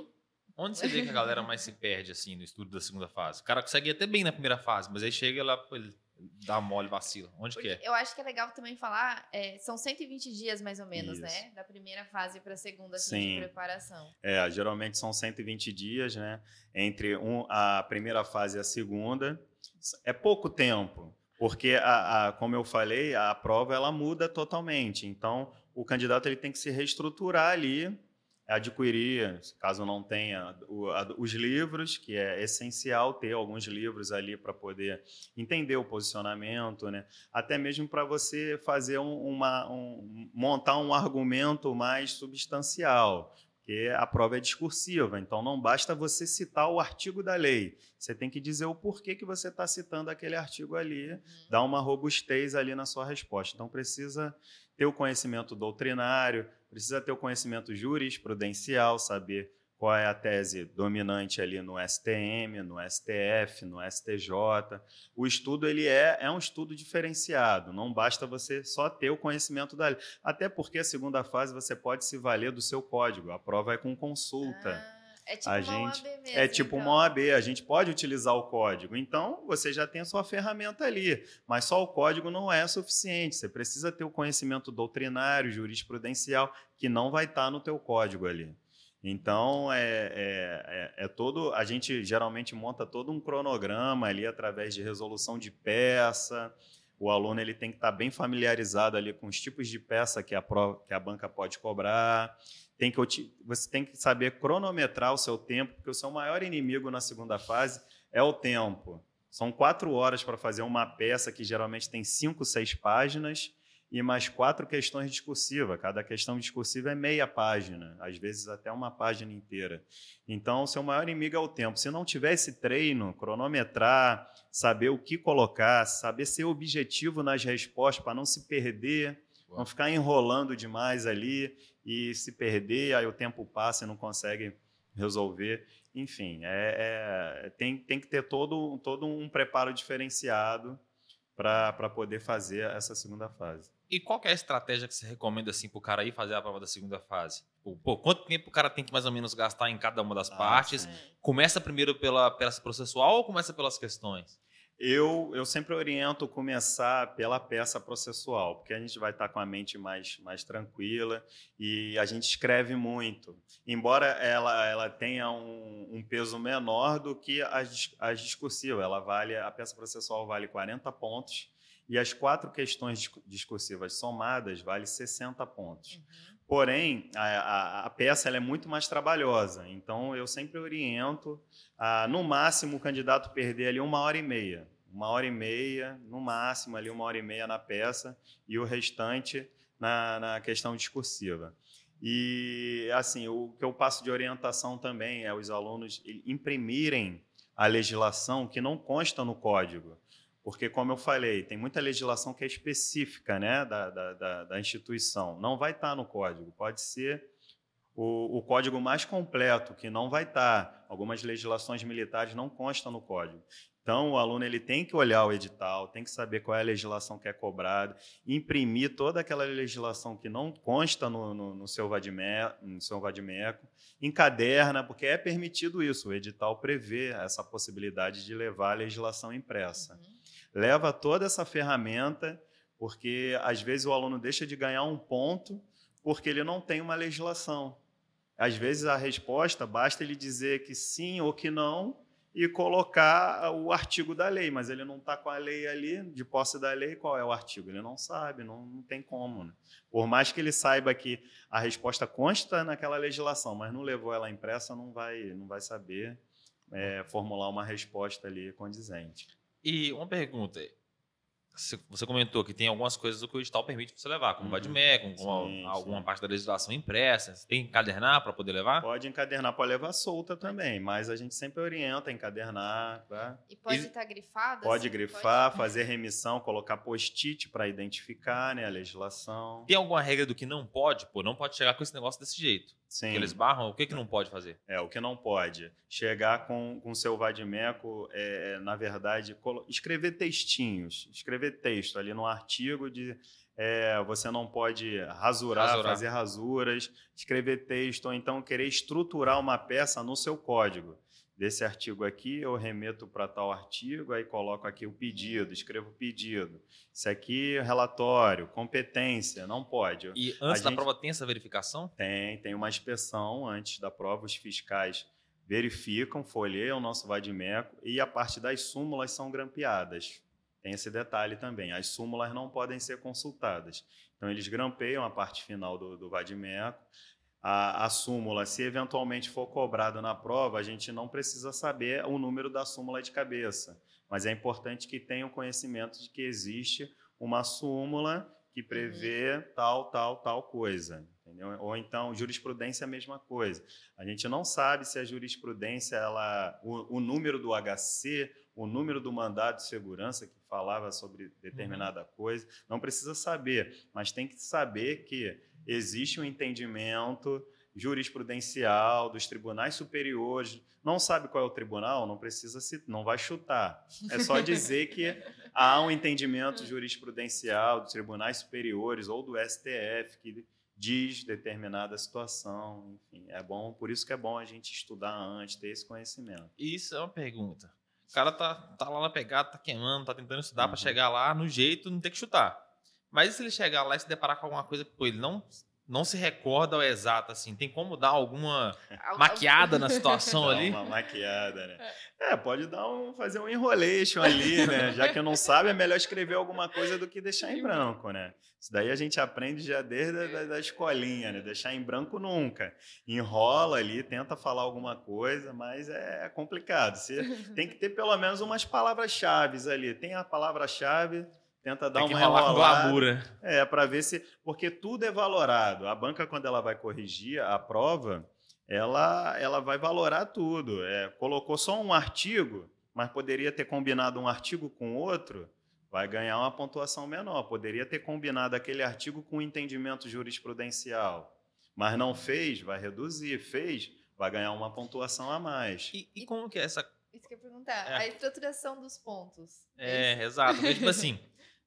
onde você vê que a galera mais se perde, assim, no estudo da segunda fase? O cara consegue ir até bem na primeira fase, mas aí chega lá, ele dá mole, vacila? Onde Porque que é? Eu acho que é legal também falar, é, são 120 dias mais ou menos, Isso. né? Da primeira fase para a segunda assim, Sim. de preparação. É, geralmente são 120 dias, né? Entre um, a primeira fase e a segunda. É pouco tempo, porque, a, a- como eu falei, a prova ela muda totalmente. Então, o candidato ele tem que se reestruturar ali, adquirir, caso não tenha, os livros, que é essencial ter alguns livros ali para poder entender o posicionamento, né? Até mesmo para você fazer um- uma, um- montar um argumento mais substancial porque a prova é discursiva, então não basta você citar o artigo da lei, você tem que dizer o porquê que você está citando aquele artigo ali, Uhum. dar uma robustez ali na sua resposta. Então precisa ter o conhecimento doutrinário, precisa ter o conhecimento jurisprudencial, saber qual é a tese dominante ali no STM, no STF, no STJ. O estudo ele é, é um estudo diferenciado, não basta você só ter o conhecimento da lei. Até porque a segunda fase você pode se valer do seu código, a prova é com consulta. Ah, é tipo A uma gente- OAB mesmo, É tipo então. uma OAB, a gente pode utilizar o código. Então, você já tem a sua ferramenta ali, mas só o código não é suficiente. Você precisa ter o conhecimento doutrinário, jurisprudencial, que não vai estar no teu código ali. Então, é, é, é, é todo. A gente geralmente monta todo um cronograma ali através de resolução de peça. O aluno ele tem que estar bem familiarizado ali com os tipos de peça que a, prova, que a banca pode cobrar. Tem que, você tem que saber cronometrar o seu tempo, porque o seu maior inimigo na segunda fase é o tempo. São quatro horas para fazer uma peça que geralmente tem cinco, seis páginas e mais quatro questões discursivas. Cada questão discursiva é meia página, às vezes até uma página inteira. Então, o seu maior inimigo é o tempo. Se não tiver esse treino, cronometrar, saber o que colocar, saber ser objetivo nas respostas para não se perder, Boa. não ficar enrolando demais ali e se perder, aí o tempo passa e não consegue resolver. Enfim, é, é- tem, tem que ter todo, todo um preparo diferenciado para poder fazer essa segunda fase. E qual é a estratégia que você recomenda assim pro cara ir fazer a prova da segunda fase? Tipo, Pô, quanto tempo o cara tem que mais ou menos gastar em cada uma das Ah, partes? É. Começa primeiro pela peça processual ou começa pelas questões? Eu, eu sempre oriento começar pela peça processual, porque a gente vai estar com a mente mais, mais tranquila e a gente escreve muito. Embora ela, ela tenha um, um peso menor do que as, as discursivas, ela vale, a peça processual vale 40 pontos e as quatro questões discu- discursivas somadas vale 60 pontos. Uhum. Porém, a, a- a peça ela é muito mais trabalhosa, então eu sempre oriento a, no máximo, o candidato perder ali uma hora e meia. Uma hora e meia, no máximo, ali uma hora e meia na peça e o restante na, na questão discursiva. E, assim, o que eu passo de orientação também é os alunos imprimirem a legislação que não consta no código. Porque, como eu falei, tem muita legislação que é específica né, da, da, da, instituição. Não vai estar no código. Pode ser o, o código mais completo, que não vai estar. Algumas legislações militares não constam no código. Então, o aluno ele tem que olhar o edital, tem que saber qual é a legislação que é cobrada, imprimir toda aquela legislação que não consta no, no, no seu vadimeco, encaderna, porque é permitido isso, o edital prevê essa possibilidade de levar a legislação impressa Uhum. Leva toda essa ferramenta, porque às vezes o aluno deixa de ganhar um ponto porque ele não tem uma legislação. Às vezes a resposta basta ele dizer que sim ou que não e colocar o artigo da lei, mas ele não está com a lei ali, de posse da lei, qual é o artigo? Ele não sabe, não, não tem como. Né? Por mais que ele saiba que a resposta consta naquela legislação, mas não levou ela impressa, não vai, não vai saber é, formular uma resposta ali condizente. E uma pergunta. Você você comentou que tem algumas coisas que o edital permite você levar, como Uhum. vademecum, como Sim, alguma sim. parte da legislação impressa. Você tem que encadernar para poder levar? Pode encadernar, pode levar solta também, mas a gente sempre orienta a encadernar. tá? E pode estar grifado? Pode assim? grifar, fazer remissão, colocar post-it para identificar né, a legislação. Tem alguma regra do que não pode? Pô, não pode chegar com esse negócio desse jeito. Sim, Que eles barram, o que, que não pode fazer? é o que não pode. Chegar com o seu vadimeco, é, na verdade, escrever textinhos, escrever texto ali no artigo de. é, você não pode rasurar, Rasurar. fazer rasuras, escrever texto, ou então querer estruturar uma peça no seu código. Desse artigo aqui, eu remeto para tal artigo, aí coloco aqui o pedido, escrevo o pedido. Isso aqui, relatório, competência, não pode. E antes a da gente... prova tem essa verificação? Tem, tem uma inspeção antes da prova, os fiscais verificam, folheiam o nosso vadimeco e a parte das súmulas são grampeadas. Tem esse detalhe também. As súmulas não podem ser consultadas. Então, eles grampeiam a parte final do, do vadimeco. A, a, súmula, se eventualmente for cobrada na prova, a gente não precisa saber o número da súmula de cabeça. Mas é importante que tenham conhecimento de que existe uma súmula que prevê uhum. tal, tal, tal coisa. Entendeu? Ou então, jurisprudência é a mesma coisa. A gente não sabe se a jurisprudência, ela, o, o número do HC, o número do mandado de segurança que falava sobre determinada uhum. coisa, não precisa saber, mas tem que saber que existe um entendimento jurisprudencial dos tribunais superiores. Não sabe qual é o tribunal, não precisa se, não vai chutar. É só dizer que há um entendimento jurisprudencial dos tribunais superiores ou do STF que diz determinada situação, enfim, é bom, por isso que é bom a gente estudar antes, ter esse conhecimento. Isso é uma pergunta. O cara tá, tá lá na pegada, tá queimando, tá tentando estudar uhum. para chegar lá no jeito, não ter que chutar. Mas e se ele chegar lá e se deparar com alguma coisa, pô, ele não não se recorda ao exato, assim. Tem como dar alguma maquiada na situação <laughs> ali? Uma maquiada, né? É, pode dar um, fazer um enrolation ali, né? Já que não sabe, é melhor escrever alguma coisa do que deixar em branco, né? Isso daí a gente aprende já desde a da, da escolinha, né? Deixar em branco nunca. Enrola ali, tenta falar alguma coisa, mas é complicado. Você tem que ter pelo menos umas palavras-chave ali. Tem a palavra-chave, tenta dar uma enrolada. É, para ver se. Porque tudo é valorado. A banca, quando ela vai corrigir a prova, ela, ela vai valorar tudo. É, colocou só um artigo, mas poderia ter combinado um artigo com outro, vai ganhar uma pontuação menor. Poderia ter combinado aquele artigo com um entendimento jurisprudencial, mas não fez, vai reduzir. Fez, vai ganhar uma pontuação a mais. E, e como que é essa. Isso que eu ia perguntar. É. A estruturação dos pontos. É, é exato. tipo assim.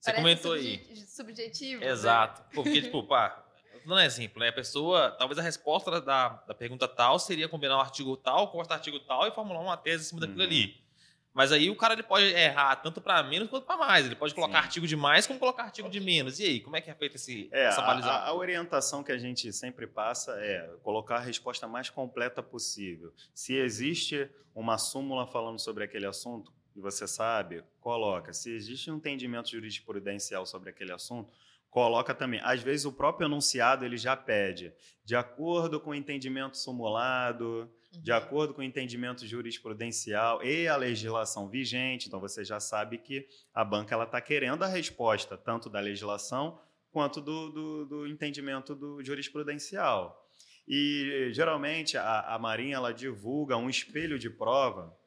Você Parece comentou aí. Subjetivo. Né? Exato. Né? Porque, tipo, pá, não é simples, né? A pessoa, talvez a resposta da, da pergunta tal seria combinar o um artigo tal com o artigo tal e formular uma tese em cima daquilo uhum. ali. Mas aí o cara ele pode errar tanto para menos quanto para mais. Ele pode colocar Sim. artigo de mais como colocar artigo de menos. E aí, como é que é feita esse, é, essa balização? A, a, orientação que a gente sempre passa é colocar a resposta mais completa possível. Se existe uma súmula falando sobre aquele assunto, e você sabe, coloca. Se existe um entendimento jurisprudencial sobre aquele assunto, coloca também. Às vezes o próprio enunciado ele já pede, de acordo com o entendimento simulado, uhum. de acordo com o entendimento jurisprudencial e a legislação vigente. Então você já sabe que a banca ela está querendo a resposta tanto da legislação quanto do, do, do entendimento do jurisprudencial. E geralmente a, a Marinha ela divulga um espelho de prova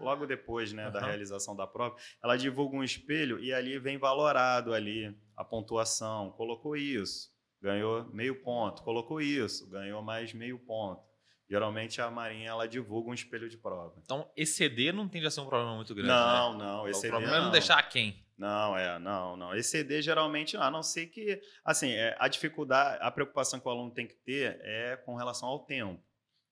logo depois né, uhum. da realização da prova, ela divulga um espelho e ali vem valorado ali a pontuação. Colocou isso, ganhou meio ponto. Colocou isso, ganhou mais meio ponto. Geralmente a Marinha ela divulga um espelho de prova. Então, exceder não tende a ser um problema muito grande. Não, né? não. Exceder, o problema não. é não deixar quem. Não, é, não, não. Exceder geralmente, a não ser que, assim, é, a dificuldade, a preocupação que o aluno tem que ter é com relação ao tempo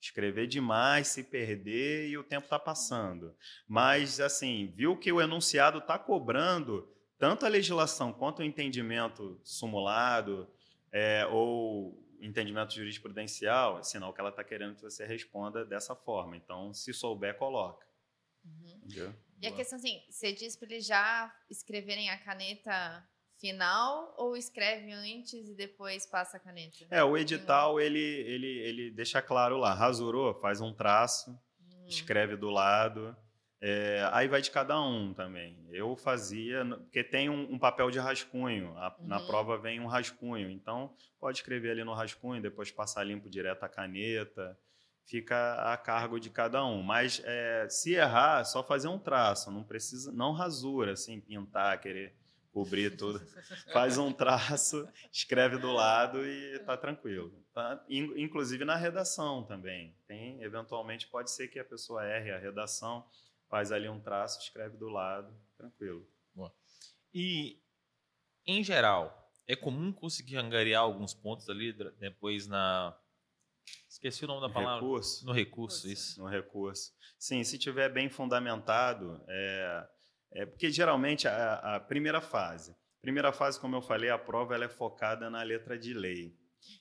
escrever demais, se perder e o tempo está passando. Mas, assim, viu que o enunciado está cobrando tanto a legislação quanto o entendimento simulado é, ou entendimento jurisprudencial, é sinal que ela está querendo que você responda dessa forma. Então, se souber, coloca. Uhum. E a questão assim, você diz para eles já escreverem a caneta final ou escreve antes e depois passa a caneta? É, o edital ele, ele, ele deixa claro lá, rasurou, faz um traço, hum. escreve do lado. É, aí vai de cada um também. Eu fazia, porque tem um, um papel de rascunho, a, uhum. na prova vem um rascunho, então pode escrever ali no rascunho, depois passar limpo direto a caneta, fica a cargo de cada um. Mas é, se errar, só fazer um traço, não precisa, não rasura, assim, pintar, querer cobrir tudo. Faz um traço, escreve do lado e tá tranquilo. Tá? Inclusive na redação também. Tem, eventualmente pode ser que a pessoa erre a redação, faz ali um traço, escreve do lado, tranquilo. Boa. E em geral, é comum conseguir angariar alguns pontos ali depois na Esqueci o nome da palavra. Recurso. No recurso, isso. No recurso. Sim, se tiver bem fundamentado, é, é porque geralmente a, a primeira fase, primeira fase, como eu falei, a prova ela é focada na letra de lei.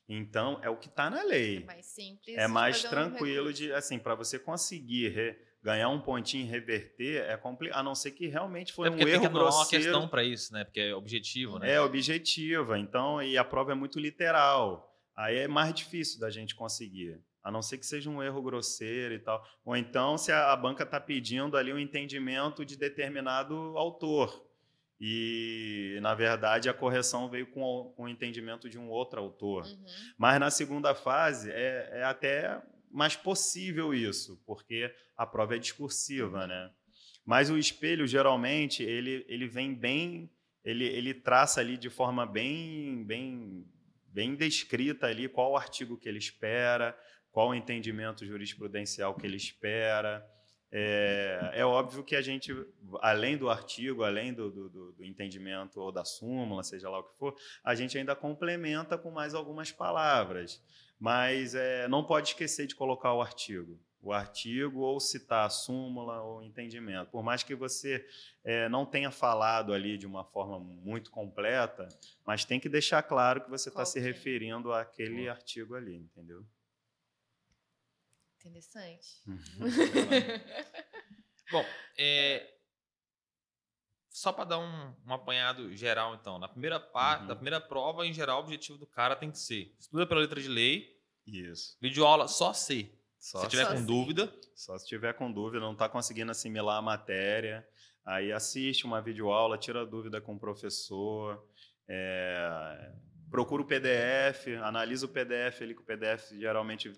Então, é o que está na lei. É mais simples. É mais tranquilo um de, assim, para você conseguir re, ganhar um pontinho e reverter, é complicado, a não ser que realmente foi é um erro tem que grosseiro. uma questão para isso, né? Porque é objetivo, né? É objetiva, então, e a prova é muito literal. Aí é mais difícil da gente conseguir. A não ser que seja um erro grosseiro e tal. Ou então, se a banca está pedindo ali um entendimento de determinado autor. E, na verdade, a correção veio com, com o entendimento de um outro autor. Uhum. Mas na segunda fase é, é, até mais possível isso, porque a prova é discursiva, né? Mas o espelho, geralmente, ele, ele vem bem, ele, ele traça ali de forma bem, bem bem descrita ali qual o artigo que ele espera, qual o entendimento jurisprudencial que ele espera. É, é óbvio que a gente, além do artigo, além do, do, do, entendimento ou da súmula, seja lá o que for, a gente ainda complementa com mais algumas palavras. Mas é, não pode esquecer de colocar o artigo o artigo ou citar a súmula ou entendimento. Por mais que você é, não tenha falado ali de uma forma muito completa, mas tem que deixar claro que você está se referindo àquele artigo ali, entendeu? Interessante. Uhum. Bom, é, só para dar um, um, apanhado geral, então, na primeira parte, uhum. na primeira prova, em geral, o objetivo do cara tem que ser estuda pela letra de lei. Isso. Videoaula só C. Só se tiver com assim. dúvida. Só se tiver com dúvida, não está conseguindo assimilar a matéria. Aí assiste uma videoaula, tira dúvida com o professor. É, procura o PDF, analisa o PDF ali, que o PDF geralmente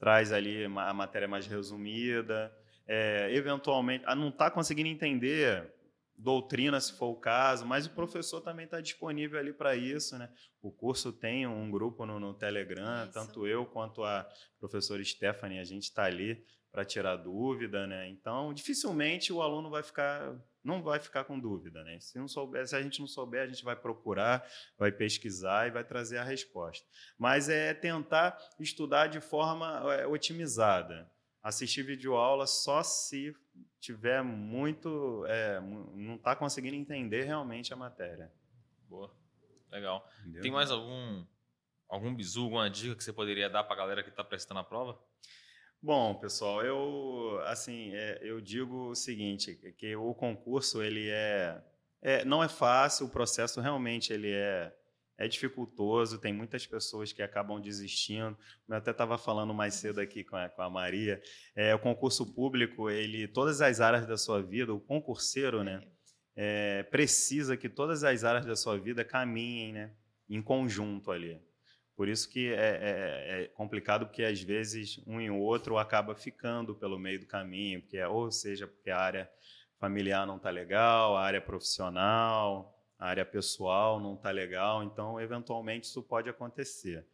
traz ali a matéria mais resumida. É, eventualmente, ah, não está conseguindo entender doutrina, se for o caso, mas o professor também está disponível ali para isso, né? O curso tem um grupo no, no Telegram, isso. tanto eu quanto a professora Stephanie, a gente está ali para tirar dúvida, né? Então, dificilmente o aluno vai ficar, não vai ficar com dúvida, né? Se não souber, se a gente não souber, a gente vai procurar, vai pesquisar e vai trazer a resposta. Mas é tentar estudar de forma é, otimizada. Assistir videoaula só se tiver muito. É, não está conseguindo entender realmente a matéria. Boa. Legal. Entendeu? Tem mais algum algum bizu, alguma dica que você poderia dar para a galera que está prestando a prova? Bom, pessoal, eu assim é, eu digo o seguinte, que o concurso ele é, é não é fácil, o processo realmente ele é é dificultoso, tem muitas pessoas que acabam desistindo. Eu até estava falando mais cedo aqui com a, com a Maria. É, o concurso público, ele, todas as áreas da sua vida, o concurseiro, né, é, precisa que todas as áreas da sua vida caminhem, né, em conjunto ali. Por isso que é, é, é, complicado, porque às vezes um e o outro acaba ficando pelo meio do caminho, porque é, ou seja, porque a área familiar não está legal, a área profissional, a área pessoal não está legal, então eventualmente isso pode acontecer.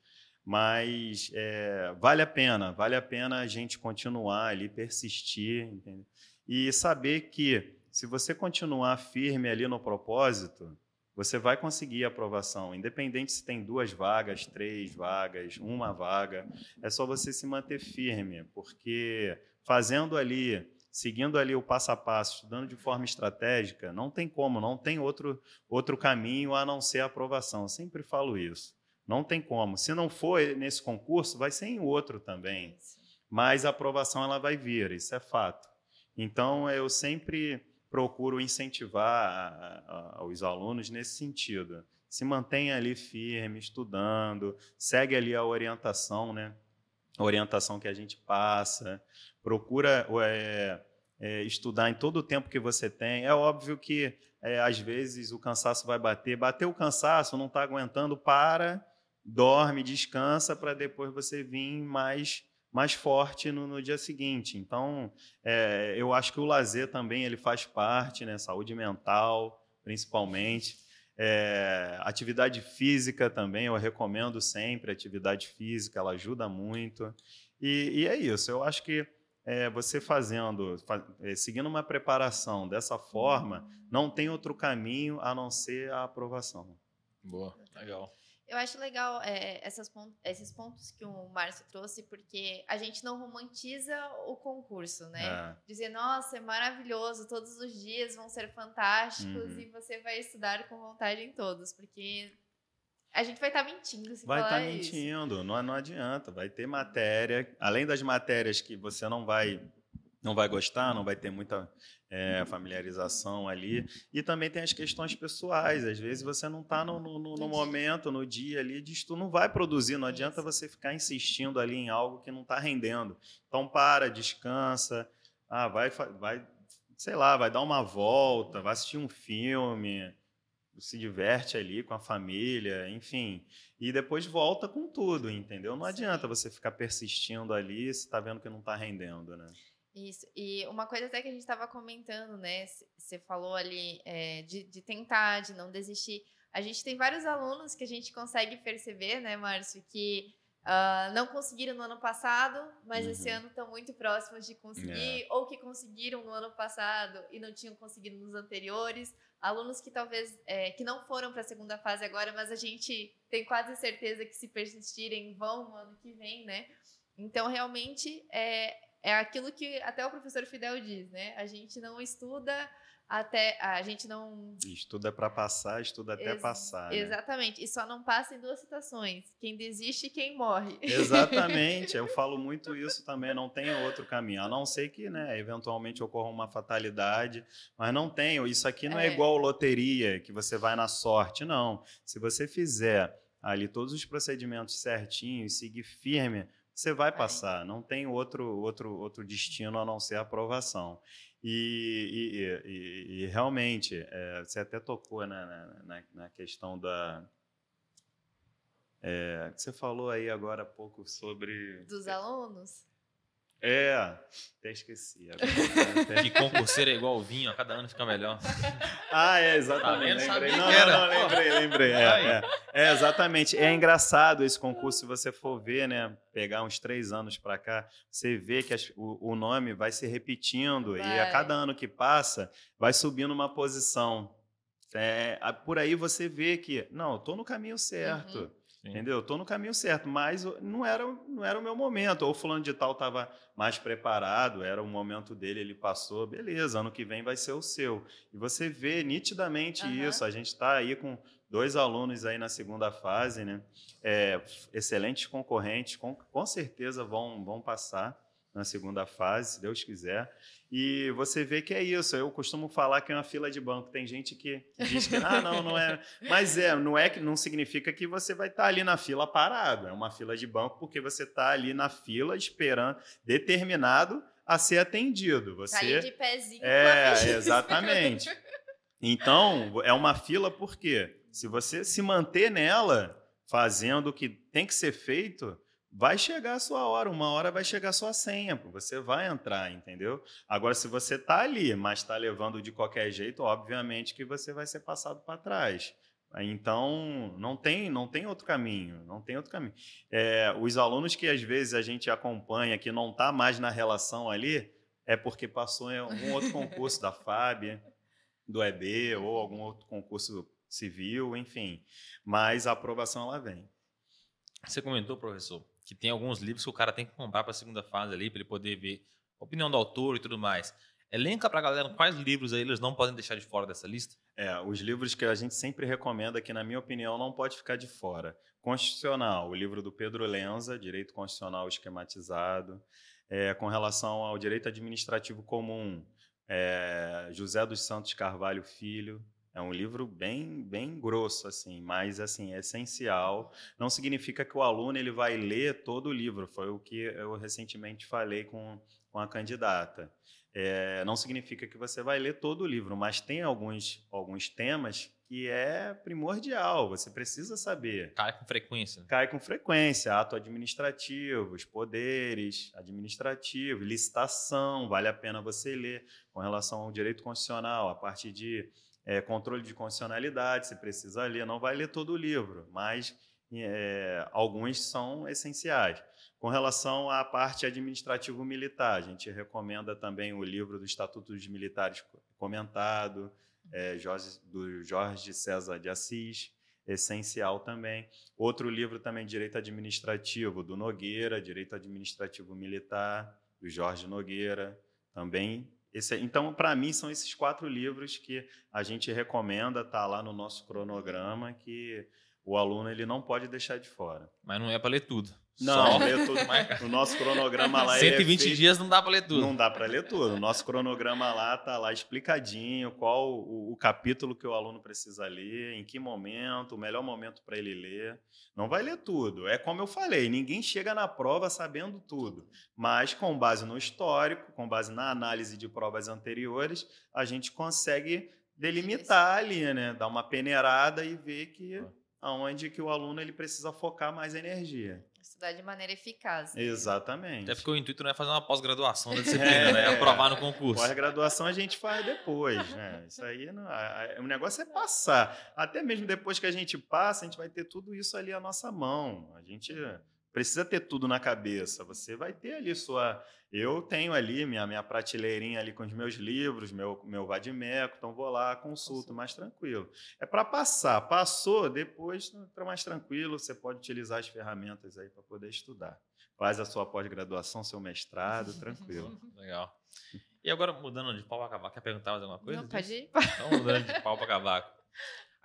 Mas é, vale a pena, vale a pena a gente continuar ali, persistir, entendeu? e saber que se você continuar firme ali no propósito, você vai conseguir a aprovação, independente se tem duas vagas, três vagas, uma vaga, é só você se manter firme, porque fazendo ali seguindo ali o passo a passo, estudando de forma estratégica, não tem como, não tem outro, outro caminho a não ser a aprovação. Eu sempre falo isso. Não tem como. Se não for nesse concurso, vai ser em outro também. Mas a aprovação ela vai vir, isso é fato. Então eu sempre procuro incentivar os alunos nesse sentido. Se mantenha ali firme, estudando, segue ali a orientação, né? A orientação que a gente passa, procura é, é, estudar em todo o tempo que você tem. É óbvio que é, às vezes o cansaço vai bater. Bateu o cansaço, não está aguentando, para, dorme, descansa para depois você vir mais mais forte no, no dia seguinte. Então, é, eu acho que o lazer também ele faz parte, né? Saúde mental, principalmente. É, atividade física também, eu recomendo sempre atividade física, ela ajuda muito. E, e é isso, eu acho que é, você fazendo, é, seguindo uma preparação dessa forma, não tem outro caminho a não ser a aprovação. Boa, legal. Eu acho legal é, essas, esses pontos que o Márcio trouxe, porque a gente não romantiza o concurso, né? É. Dizer, nossa, é maravilhoso, todos os dias vão ser fantásticos uhum. e você vai estudar com vontade em todos, porque a gente vai estar tá mentindo se Vai estar tá mentindo, não, não adianta. Vai ter matéria, além das matérias que você não vai não vai gostar, não vai ter muita é, familiarização ali. E também tem as questões pessoais. Às vezes você não está no, no, no, momento, no dia ali, de tu não vai produzir. Não adianta você ficar insistindo ali em algo que não está rendendo. Então para, descansa, ah, vai, vai, sei lá, vai dar uma volta, vai assistir um filme, se diverte ali com a família, enfim. E depois volta com tudo, entendeu? Não adianta você ficar persistindo ali se está vendo que não está rendendo, né? Isso. E uma coisa até que a gente estava comentando, né? Você falou ali é, de, de tentar, de não desistir. A gente tem vários alunos que a gente consegue perceber, né, Márcio, que uh, não conseguiram no ano passado, mas uhum. esse ano estão muito próximos de conseguir, é. ou que conseguiram no ano passado e não tinham conseguido nos anteriores. Alunos que talvez é, que não foram para a segunda fase agora, mas a gente tem quase certeza que se persistirem vão no ano que vem, né? Então, realmente, é, é aquilo que até o professor Fidel diz, né? A gente não estuda até a gente não estuda para passar, estuda até Ex passar. Né? Exatamente. E só não passa em duas situações: quem desiste e quem morre. Exatamente. Eu <laughs> falo muito isso também. Não tem outro caminho, a não ser que, né, eventualmente ocorra uma fatalidade, mas não tem. Isso aqui não é, é igual loteria que você vai na sorte, não. Se você fizer ali todos os procedimentos certinhos, seguir firme, você vai passar, não tem outro, outro, outro destino a não ser a aprovação. E, e, e, e realmente, é, você até tocou né, na, na, questão da. É, você falou aí agora há pouco sobre. Dos alunos? É, até esqueci. Até... Que concurseiro é igual o vinho, a cada ano fica melhor. <laughs> Ah, é, exatamente. Tá lembrei. Não, não, não, lembrei, lembrei. É, é, é, exatamente. É engraçado esse concurso, se você for ver, né? Pegar uns três anos para cá, você vê que as, o, o, nome vai se repetindo vai. e a cada ano que passa, vai subindo uma posição. É, por aí você vê que, não, estou no caminho certo. Uhum. Sim. Entendeu? Estou no caminho certo, mas não era, não era o meu momento. Ou fulano de tal estava mais preparado, era o momento dele, ele passou, beleza, ano que vem vai ser o seu. E você vê nitidamente uhum. isso. A gente está aí com dois alunos aí na segunda fase, né? É, excelentes concorrentes, com, com certeza vão, vão passar na segunda fase, se Deus quiser. E você vê que é isso. Eu costumo falar que é uma fila de banco. Tem gente que diz que ah, não, não é. Mas é, não é que não significa que você vai estar ali na fila parado. É uma fila de banco porque você está ali na fila esperando, determinado a ser atendido. Você tá ali de pezinho. É, exatamente. Então, é uma fila porque se você se manter nela, fazendo o que tem que ser feito, vai chegar a sua hora, uma hora vai chegar a sua senha, você vai entrar, entendeu? Agora, se você está ali, mas está levando de qualquer jeito, obviamente que você vai ser passado para trás. Então, não tem, não tem outro caminho, não tem outro caminho. É, os alunos que às vezes a gente acompanha, que não está mais na relação ali, é porque passou em algum outro concurso da FAB, do EB, ou algum outro concurso civil, enfim. Mas a aprovação, ela vem. Você comentou, professor, que tem alguns livros que o cara tem que comprar para a segunda fase ali, para ele poder ver a opinião do autor e tudo mais. Elenca para a galera quais livros aí eles não podem deixar de fora dessa lista? É, os livros que a gente sempre recomenda, que na minha opinião não pode ficar de fora. Constitucional, o livro do Pedro Lenza, Direito Constitucional Esquematizado. É, com relação ao direito administrativo comum, é, José dos Santos Carvalho Filho, é um livro bem, bem grosso, assim, mas assim, é essencial. Não significa que o aluno ele vai ler todo o livro. Foi o que eu recentemente falei com, com a candidata. É, não significa que você vai ler todo o livro, mas tem alguns, alguns temas que é primordial, você precisa saber. Cai com frequência. Cai com frequência, ato administrativo, os poderes administrativos, licitação, vale a pena você ler com relação ao direito constitucional, a parte de é, controle de condicionalidade, você precisa ler, não vai ler todo o livro, mas é, alguns são essenciais. Com relação à parte administrativo-militar, a gente recomenda também o livro do Estatuto dos Militares comentado, é, Jorge, do Jorge César de Assis, essencial também. Outro livro também, Direito Administrativo, do Nogueira, Direito Administrativo Militar, do Jorge Nogueira, também. Esse, então, para mim, são esses quatro livros que a gente recomenda, tá lá no nosso cronograma, que o aluno ele não pode deixar de fora. Mas não é para ler tudo. Não, Só... ler tudo. <laughs> o nosso cronograma lá 120 é feito... dias não dá para ler tudo. Não dá para ler tudo. O nosso cronograma lá tá lá explicadinho qual o, o, capítulo que o aluno precisa ler, em que momento, o melhor momento para ele ler. Não vai ler tudo. É como eu falei, ninguém chega na prova sabendo tudo. Mas com base no histórico, com base na análise de provas anteriores, a gente consegue delimitar ali, né? Dar uma peneirada e ver que aonde que o aluno ele precisa focar mais energia. Estudar de maneira eficaz. Né? Exatamente. Até porque o intuito não é fazer uma pós-graduação da disciplina, é, né? É aprovar no concurso. Pós-graduação a gente faz depois, né? Isso aí, não, a, a, o negócio é passar. Até mesmo depois que a gente passa, a gente vai ter tudo isso ali à nossa mão. A gente precisa ter tudo na cabeça. Você vai ter ali sua eu tenho ali minha, minha prateleirinha ali com os meus livros, meu, meu vadimeco, então vou lá, consulto mais tranquilo. É para passar. Passou, depois está mais tranquilo, você pode utilizar as ferramentas aí para poder estudar. Faz a sua pós-graduação, seu mestrado, tranquilo. <laughs> Legal. E agora, mudando de pau para cavaco, quer perguntar mais alguma coisa? Não, pode ir. Então, mudando de pau para cavaco.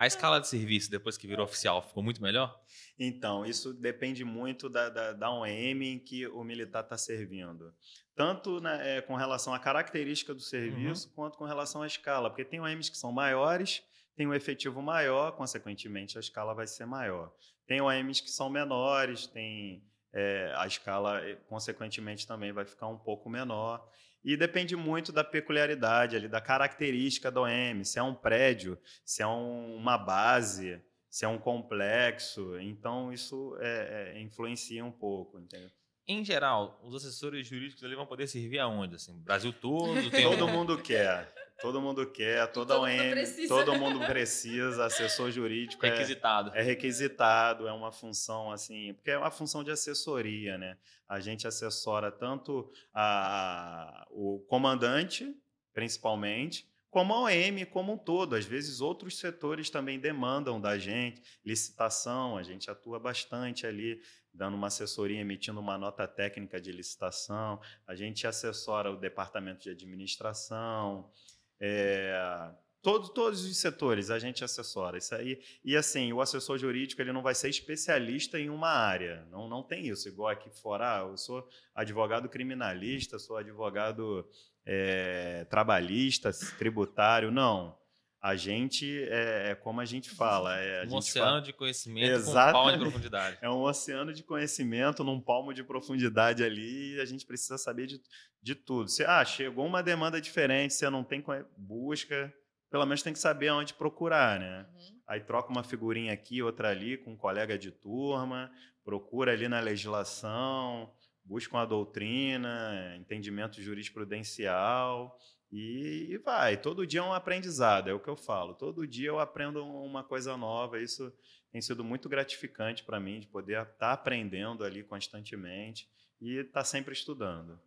A escala de serviço, depois que virou oficial, ficou muito melhor? Então, isso depende muito da, da, da OM em que o militar está servindo. Tanto né, é, com relação à característica do serviço, uhum. quanto com relação à escala. Porque tem OMs que são maiores, tem um efetivo maior, consequentemente, a escala vai ser maior. Tem OMs que são menores, tem é, a escala, consequentemente, também vai ficar um pouco menor. E depende muito da peculiaridade ali, da característica do OM, se é um prédio, se é um, uma base, se é um complexo. Então, isso é, é, influencia um pouco, entendeu? Em geral, os assessores jurídicos ali vão poder servir aonde? Assim, Brasil todo? <laughs> todo um... mundo quer. Todo mundo quer, toda todo OM, mundo todo <laughs> mundo precisa, assessor jurídico é requisitado. É, é, requisitado, é uma função assim, porque é uma função de assessoria, né? A gente assessora tanto a, o comandante, principalmente, como a OM como um todo. Às vezes outros setores também demandam da gente, licitação, a gente atua bastante ali dando uma assessoria, emitindo uma nota técnica de licitação, a gente assessora o departamento de administração, é, todo, todos os setores a gente assessora isso aí. E assim, o assessor jurídico ele não vai ser especialista em uma área. Não, não tem isso. Igual aqui fora, ah, eu sou advogado criminalista, sou advogado é, trabalhista, tributário. Não. A gente é, é, como a gente fala. É, um oceano fala... de conhecimento Exatamente. com um palmo de profundidade. É um oceano de conhecimento num palmo de profundidade ali e a gente precisa saber de, de tudo. Se ah, chegou uma demanda diferente, você não tem busca, pelo menos tem que saber onde procurar, né? Uhum. Aí troca uma figurinha aqui, outra ali com um colega de turma, procura ali na legislação, busca uma doutrina, entendimento jurisprudencial e, e, vai, todo dia é um aprendizado, é o que eu falo. Todo dia eu aprendo uma coisa nova. Isso tem sido muito gratificante para mim, de poder estar tá aprendendo ali constantemente e estar tá sempre estudando.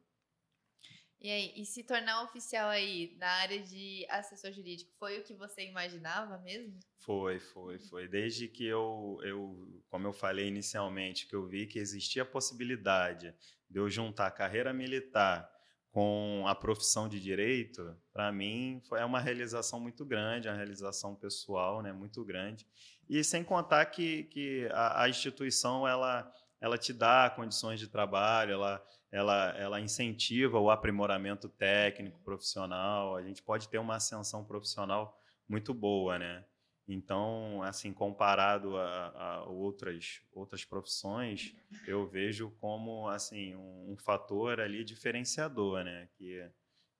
E aí, e se tornar oficial aí na área de assessor jurídico, foi o que você imaginava mesmo? Foi, foi, foi. Desde que eu, eu, como eu falei inicialmente, que eu vi que existia a possibilidade de eu juntar carreira militar com a profissão de direito, para mim foi é uma realização muito grande, uma realização pessoal, né, muito grande. E sem contar que, que a, a instituição ela ela te dá condições de trabalho, ela ela ela incentiva o aprimoramento técnico, profissional. A gente pode ter uma ascensão profissional muito boa, né? Então, assim, comparado a, a, outras outras profissões, eu vejo como assim um, um, fator ali diferenciador, né? Que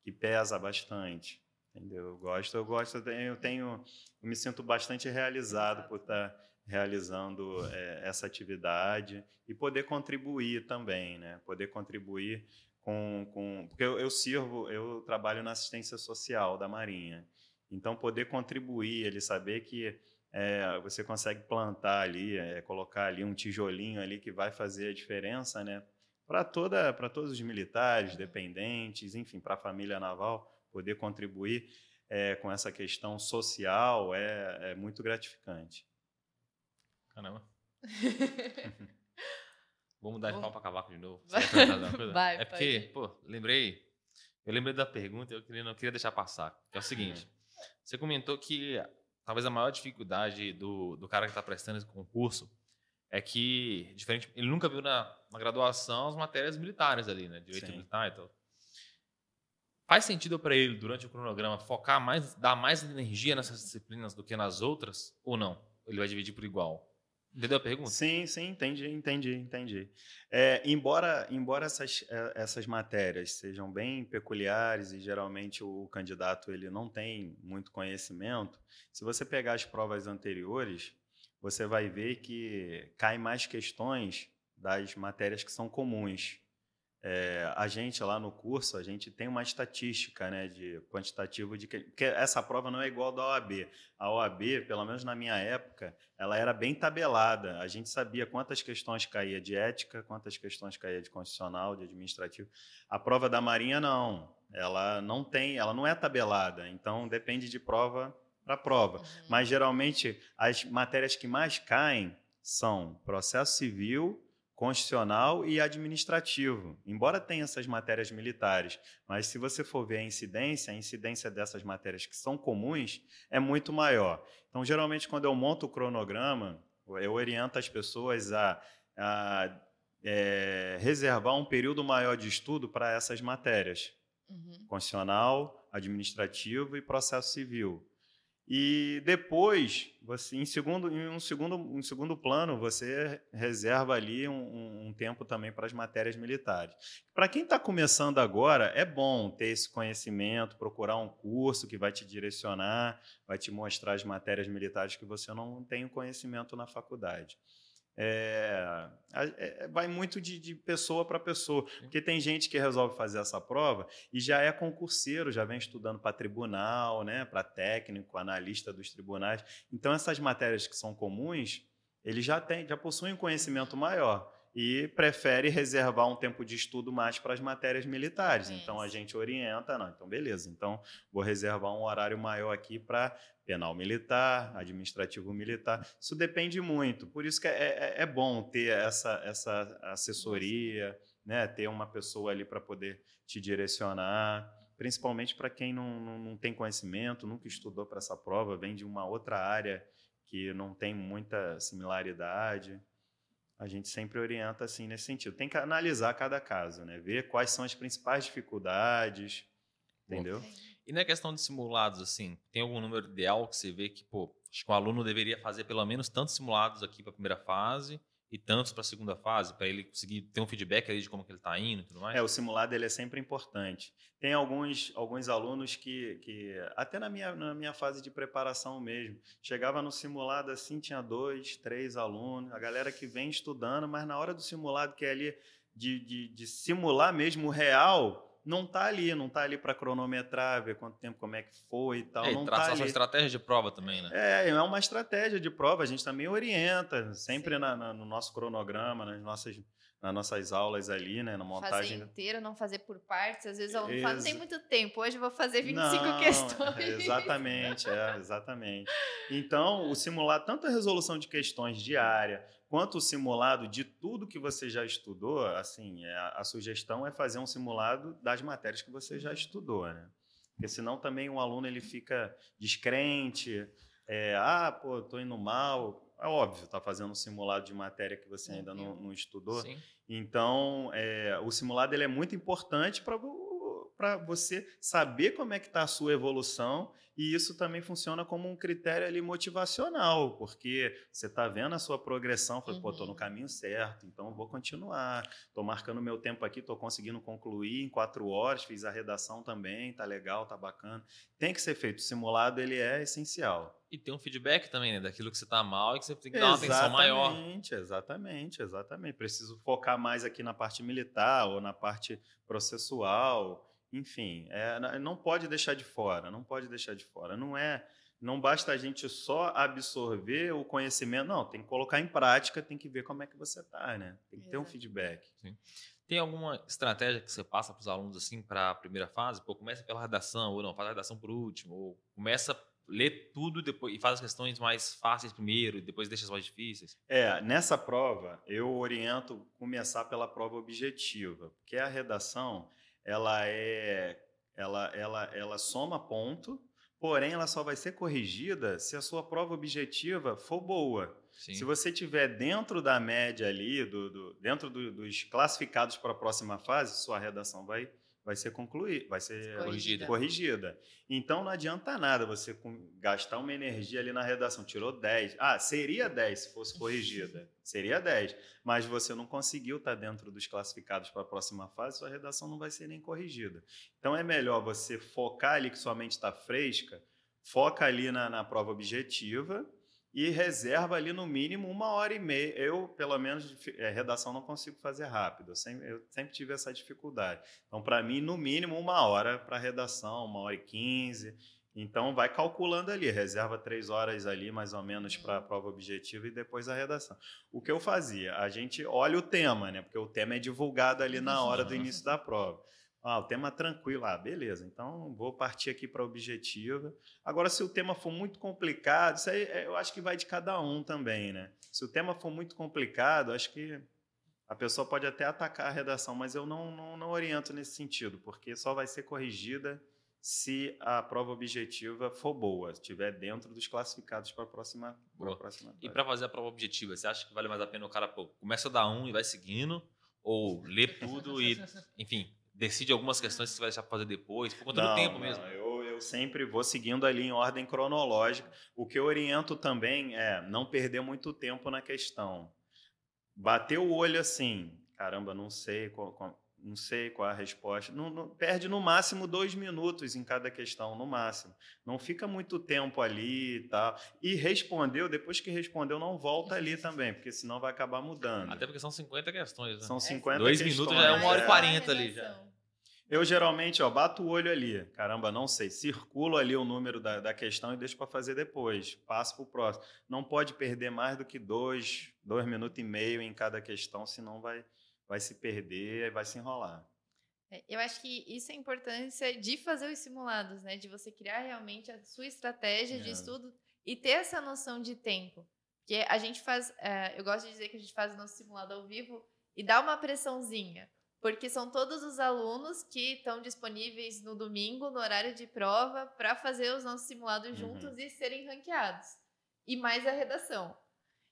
que pesa bastante, entendeu? Eu gosto, eu gosto, eu tenho, eu, tenho, eu me sinto bastante realizado por estar realizando é, essa atividade e poder contribuir também, né? Poder contribuir com, com porque eu, eu sirvo, eu trabalho na assistência social da Marinha. Então, poder contribuir, ele saber que é, você consegue plantar ali, é, colocar ali um tijolinho ali que vai fazer a diferença, né? Para toda, para todos os militares, dependentes, enfim, para a família naval, poder contribuir é, com essa questão social é, é muito gratificante. Caramba. <laughs> Vamos mudar de pau pra cavaco de novo. Vai. É porque, pô, lembrei. Eu lembrei da pergunta e eu queria, não queria deixar passar. É o seguinte: você comentou que talvez a maior dificuldade do, do cara que está prestando esse concurso é que, diferente, ele nunca viu na, na graduação as matérias militares ali, né? Direito Sim. militar e tal. Faz sentido para ele, durante o cronograma, focar mais, dar mais energia nessas disciplinas do que nas outras? Ou não? Ele vai dividir por igual? Entendeu a pergunta? Sim, sim, entendi, entendi, entendi. É, embora embora essas, eh, essas matérias sejam bem peculiares e geralmente o candidato ele não tem muito conhecimento, se você pegar as provas anteriores, você vai ver que cai mais questões das matérias que são comuns. É, a gente lá no curso, a gente tem uma estatística, né, de quantitativo de que, porque essa prova não é igual da OAB. A OAB, pelo menos na minha época, ela era bem tabelada. A gente sabia quantas questões caía de ética, quantas questões caía de constitucional, de administrativo. A prova da Marinha não. Ela não tem, ela não é tabelada. Então depende de prova para prova. Uhum. Mas geralmente as matérias que mais caem são processo civil, constitucional e administrativo. Embora tenha essas matérias militares, mas se você for ver a incidência, a incidência dessas matérias que são comuns é muito maior. Então, geralmente, quando eu monto o cronograma, eu oriento as pessoas a, a, é, reservar um período maior de estudo para essas matérias Uhum. constitucional, administrativo e processo civil. E depois, você, em, segundo, em um segundo, um segundo plano, você reserva ali um, um- um tempo também para as matérias militares. Para quem está começando agora, é bom ter esse conhecimento, procurar um curso que vai te direcionar, vai te mostrar as matérias militares que você não tem o conhecimento na faculdade. É, a- é- vai muito de, de pessoa para pessoa, porque tem gente que resolve fazer essa prova e já é concurseiro, já vem estudando para tribunal, né, para técnico, analista dos tribunais. Então essas matérias que são comuns, ele já tem, já possui um conhecimento maior e prefere reservar um tempo de estudo mais para as matérias militares. Então a gente orienta, não, então beleza. Então vou reservar um horário maior aqui para penal militar, administrativo militar. Isso depende muito. Por isso que é, é- é bom ter essa, essa assessoria, né? ter uma pessoa ali para poder te direcionar, principalmente para quem não, não, não tem conhecimento, nunca estudou para essa prova, vem de uma outra área que não tem muita similaridade. A gente sempre orienta assim nesse sentido. Tem que analisar cada caso, né? ver quais são as principais dificuldades, entendeu? E na questão de simulados, assim, tem algum número ideal que você vê que, pô, acho que o aluno deveria fazer pelo menos tantos simulados aqui para a primeira fase e tantos para a segunda fase, para ele conseguir ter um feedback ali de como que ele está indo e tudo mais? É, o simulado ele é sempre importante. Tem alguns, alguns alunos que, que, até na minha, na minha fase de preparação mesmo, chegava no simulado assim, tinha dois, três alunos, a galera que vem estudando, mas na hora do simulado, que é ali de, de, de simular mesmo o real, não tá ali, não tá ali para cronometrar, ver quanto tempo, como é que foi e tal, É, e não traçar tá sua estratégia de prova também, né? É, é uma estratégia de prova, a gente também orienta, sempre na- na- no nosso cronograma, nas nossas, nas nossas aulas ali, né, na Fazer montagem. inteiro, não fazer por partes. Às vezes o aluno fala, não tem muito tempo, hoje eu vou fazer 25 Não, questões. Exatamente, é, exatamente. Então, o simulado, tanto a resolução de questões diária, quanto o simulado de tudo que você já estudou, assim, é, a, a sugestão é fazer um simulado das matérias que você já estudou, né? Porque senão também o aluno ele fica descrente, é, ah, pô, tô indo mal. É óbvio, tá fazendo um simulado de matéria que você ainda não, viu. não estudou. Sim. Então, é, o simulado ele é muito importante para você saber como é que está a sua evolução e isso também funciona como um critério ali motivacional, porque você está vendo a sua progressão, fala, pô, estou no Uhum. caminho certo, então eu vou continuar, estou marcando meu tempo aqui, estou conseguindo concluir em quatro horas, fiz a redação também, tá legal, tá bacana. Tem que ser feito, o simulado ele é essencial. E ter um feedback também, né? Daquilo que você tá mal e que você tem que dar uma atenção maior. Exatamente, exatamente, exatamente. Preciso focar mais aqui na parte militar ou na parte processual, enfim, é, não pode deixar de fora, não pode deixar de fora. Não é, não basta a gente só absorver o conhecimento, não, tem que colocar em prática, tem que ver como é que você tá, né? Tem que ter um feedback. Tem alguma estratégia que você passa para os alunos assim para a primeira fase? Pô, começa pela redação, ou não, faz a redação por último, ou começa lê tudo depois, e faz as questões mais fáceis primeiro e depois deixa as mais difíceis? É, nessa prova eu oriento começar pela prova objetiva, porque a redação ela é ela, ela, ela soma ponto, porém ela só vai ser corrigida se a sua prova objetiva for boa. Sim. Se você tiver dentro da média ali, do, do dentro do, dos classificados para a próxima fase, sua redação vai vai ser concluída, vai ser corrigida. corrigida. Então não adianta nada você gastar uma energia ali na redação. Tirou 10. Ah, seria 10 se fosse corrigida. seria 10. Mas você não conseguiu estar dentro dos classificados para a próxima fase, sua redação não vai ser nem corrigida. Então é melhor você focar ali que sua mente está fresca, foca ali na, na prova objetiva e reserva ali no mínimo uma hora e meia. Eu, pelo menos, é, redação não consigo fazer rápido, eu sempre, eu sempre tive essa dificuldade. Então, para mim, no mínimo uma hora para redação, uma hora e quinze. Então, vai calculando ali, reserva três horas ali, mais ou menos, para a prova objetiva e depois a redação. O que eu fazia? A gente olha o tema, né? Porque o tema é divulgado ali na hora do início da prova. Ah, o tema é tranquilo. Ah, beleza. Então vou partir aqui para a objetiva. Agora, se o tema for muito complicado, isso aí é, eu acho que vai de cada um também, né? Se o tema for muito complicado, acho que a pessoa pode até atacar a redação, mas eu não, não, não oriento nesse sentido, porque só vai ser corrigida se a prova objetiva for boa, estiver dentro dos classificados para a próxima, próxima. E para fazer a prova objetiva, você acha que vale mais a pena o cara pô, começa a dar um e vai seguindo, ou lê tudo e, <laughs> enfim, decide algumas questões que você vai deixar para fazer depois, por conta não, do tempo não, mesmo. Eu, eu sempre vou seguindo ali em ordem cronológica. O que eu oriento também é não perder muito tempo na questão. Bater o olho assim, caramba, não sei qual, qual, não sei qual é a resposta. Não, não, perde no máximo dois minutos em cada questão, no máximo. Não fica muito tempo ali e tal. E respondeu, depois que respondeu, não volta ali <laughs> também, porque senão vai acabar mudando. Até porque são 50 questões. Né? São 50 é. Dois questões. minutos já é uma hora e quarenta ali já. Eu geralmente, ó, bato o olho ali. Caramba, não sei. Circulo ali o número da, da questão e deixo para fazer depois. Passo para o próximo. Não pode perder mais do que dois, dois minutos e meio em cada questão, senão vai vai se perder, vai se enrolar. É, eu acho que isso é a importância de fazer os simulados, né? De você criar realmente a sua estratégia é. de estudo e ter essa noção de tempo. Porque a gente faz, é, eu gosto de dizer que a gente faz o nosso simulado ao vivo e dá uma pressãozinha, porque são todos os alunos que estão disponíveis no domingo, no horário de prova, para fazer os nossos simulados uhum. juntos e serem ranqueados. E mais a redação.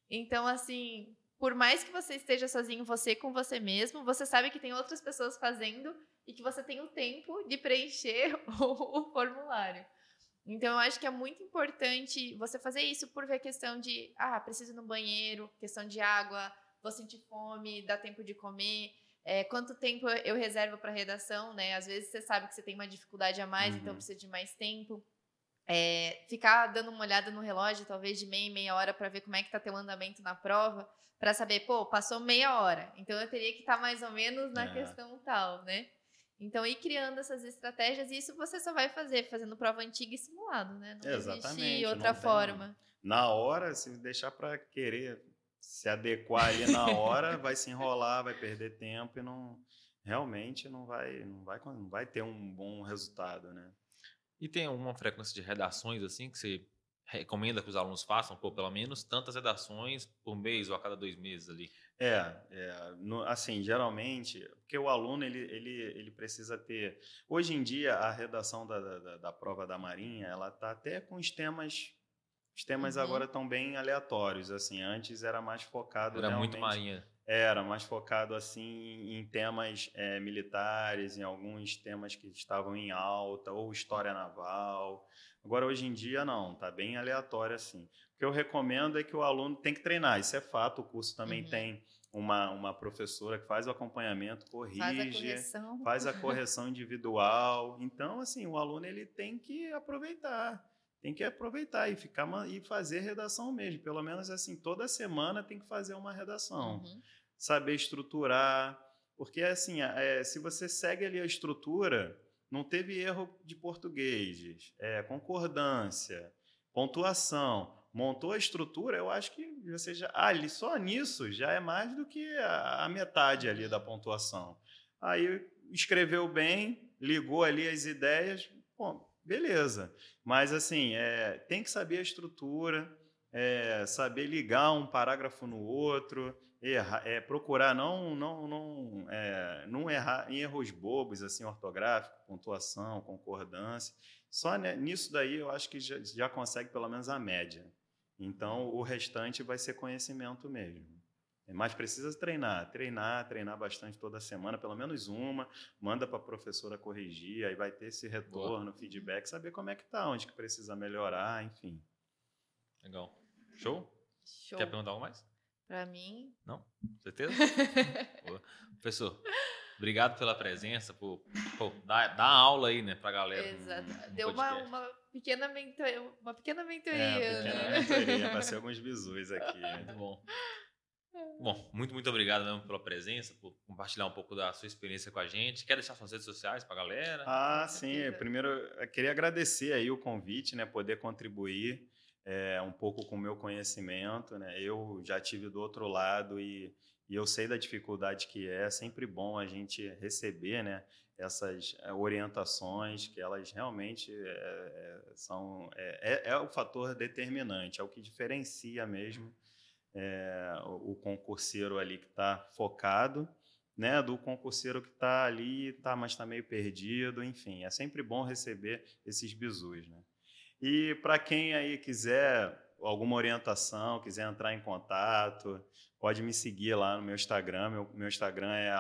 Então, assim, por mais que você esteja sozinho, você com você mesmo, você sabe que tem outras pessoas fazendo e que você tem o tempo de preencher <laughs> o, o formulário. Então, eu acho que é muito importante você fazer isso por ver a questão de, ah, preciso ir no banheiro, questão de água, vou sentir fome, dá tempo de comer, é, quanto tempo eu reservo para redação, né? Às vezes você sabe que você tem uma dificuldade a mais, então uhum. então precisa de mais tempo. É, ficar dando uma olhada no relógio, talvez de meia meia hora, para ver como é que está teu andamento na prova para saber, pô, passou meia hora, então eu teria que estar tá mais ou menos na é. questão tal, né? Então, ir criando essas estratégias, e isso você só vai fazer fazendo prova antiga e simulado, né? Não Exatamente. existe outra forma. Na hora, se deixar para querer se adequar ali na hora, <laughs> vai se enrolar, vai perder tempo e não realmente não vai, não vai, não vai ter um bom resultado, né? E tem uma frequência de redações assim que você recomenda que os alunos façam, por pelo menos tantas redações por mês ou a cada dois meses ali? É, é no, assim, geralmente, porque o aluno ele, ele, ele precisa ter. Hoje em dia, a redação da, da, da prova da Marinha, ela está até com os temas. Os temas uhum. agora estão bem aleatórios, assim. Antes era mais focado. Era muito Marinha. Era mais focado assim em temas é, militares, em alguns temas que estavam em alta, ou história naval. Agora, hoje em dia, não, tá bem aleatório assim. O que eu recomendo é que o aluno tem que treinar, isso é fato, o curso também uhum. tem uma, uma professora que faz o acompanhamento, corrige, faz a correção, faz a <laughs> correção individual. Então, assim, o aluno ele tem que aproveitar, tem que aproveitar e ficar e fazer redação mesmo. Pelo menos assim, toda semana tem que fazer uma redação. Uhum. Saber estruturar, porque assim, é, se você segue ali a estrutura, não teve erro de português, é, concordância, pontuação, montou a estrutura, eu acho que você já. Ali, só nisso já é mais do que a, a metade ali da pontuação. Aí escreveu bem, ligou ali as ideias, beleza. Mas assim, é, tem que saber a estrutura, é, saber ligar um parágrafo no outro, errar, é, procurar não não não é, não errar em erros bobos assim ortográfico, pontuação, concordância. Só nisso daí eu acho que já, já consegue pelo menos a média. Então o restante vai ser conhecimento mesmo. Mas precisa treinar, treinar, treinar bastante toda semana, pelo menos uma. Manda para a professora corrigir, aí vai ter esse retorno, Boa. feedback, saber como é que tá, onde que precisa melhorar, enfim. Legal. Show? Show. Quer perguntar algo mais? Para mim. Não? Certeza? <laughs> Professor, obrigado pela presença, por, por dar, dar aula aí, né, pra galera. Exato. No, no Deu uma, uma, pequena mentoria, uma pequena mentoria. É, uma pequena né? mentoria, passei <laughs> alguns bisus aqui. Muito bom. Bom, muito, muito obrigado mesmo pela presença, por compartilhar um pouco da sua experiência com a gente. Quer deixar suas redes sociais para a galera? Ah, sim. Primeiro, eu queria agradecer aí o convite, né? Poder contribuir é, um pouco com o meu conhecimento, né? Eu já tive do outro lado e, e eu sei da dificuldade que é. É sempre bom a gente receber, né? Essas eh, orientações que elas realmente é, são é, é, o fator determinante, é o que diferencia mesmo o concurseiro ali que está focado né, do concurseiro que está ali, tá, mas está meio perdido, enfim, é sempre bom receber esses bisus, né? E para quem aí quiser alguma orientação, quiser entrar em contato, pode me seguir lá no meu Instagram. Meu, meu Instagram é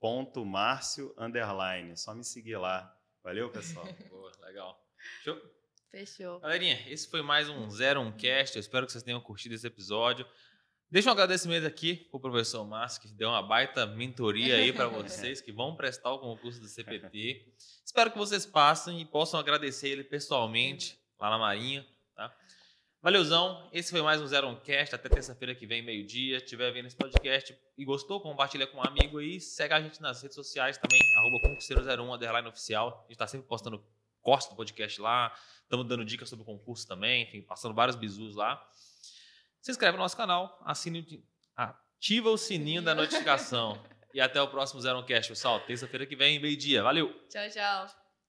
prof.marcio Só me seguir lá. Valeu, pessoal. <laughs> Boa, legal. Show? Fechou. Galerinha, esse foi mais um 01 Cast. Eu espero que vocês tenham curtido esse episódio. Deixa um agradecimento aqui para o professor Márcio, que deu uma baita mentoria aí para <laughs> vocês que vão prestar o concurso do CPT. Espero que vocês passem e possam agradecer ele pessoalmente lá na Marinha. Tá? Valeuzão, esse foi mais um Zero On Cast. Até terça-feira que vem, meio-dia. Estiver vendo esse podcast e gostou, compartilha com um amigo aí. Segue a gente nas redes sociais também, arroba concurseiro01, underline oficial. A gente está sempre postando cortes do podcast lá. Estamos dando dicas sobre o concurso também, enfim, passando vários bisus lá se inscreve no nosso canal, assine, ativa o sininho da notificação. <laughs> e até o próximo Zero Cast, pessoal. Terça-feira que vem, meio-dia. Valeu! Tchau, tchau.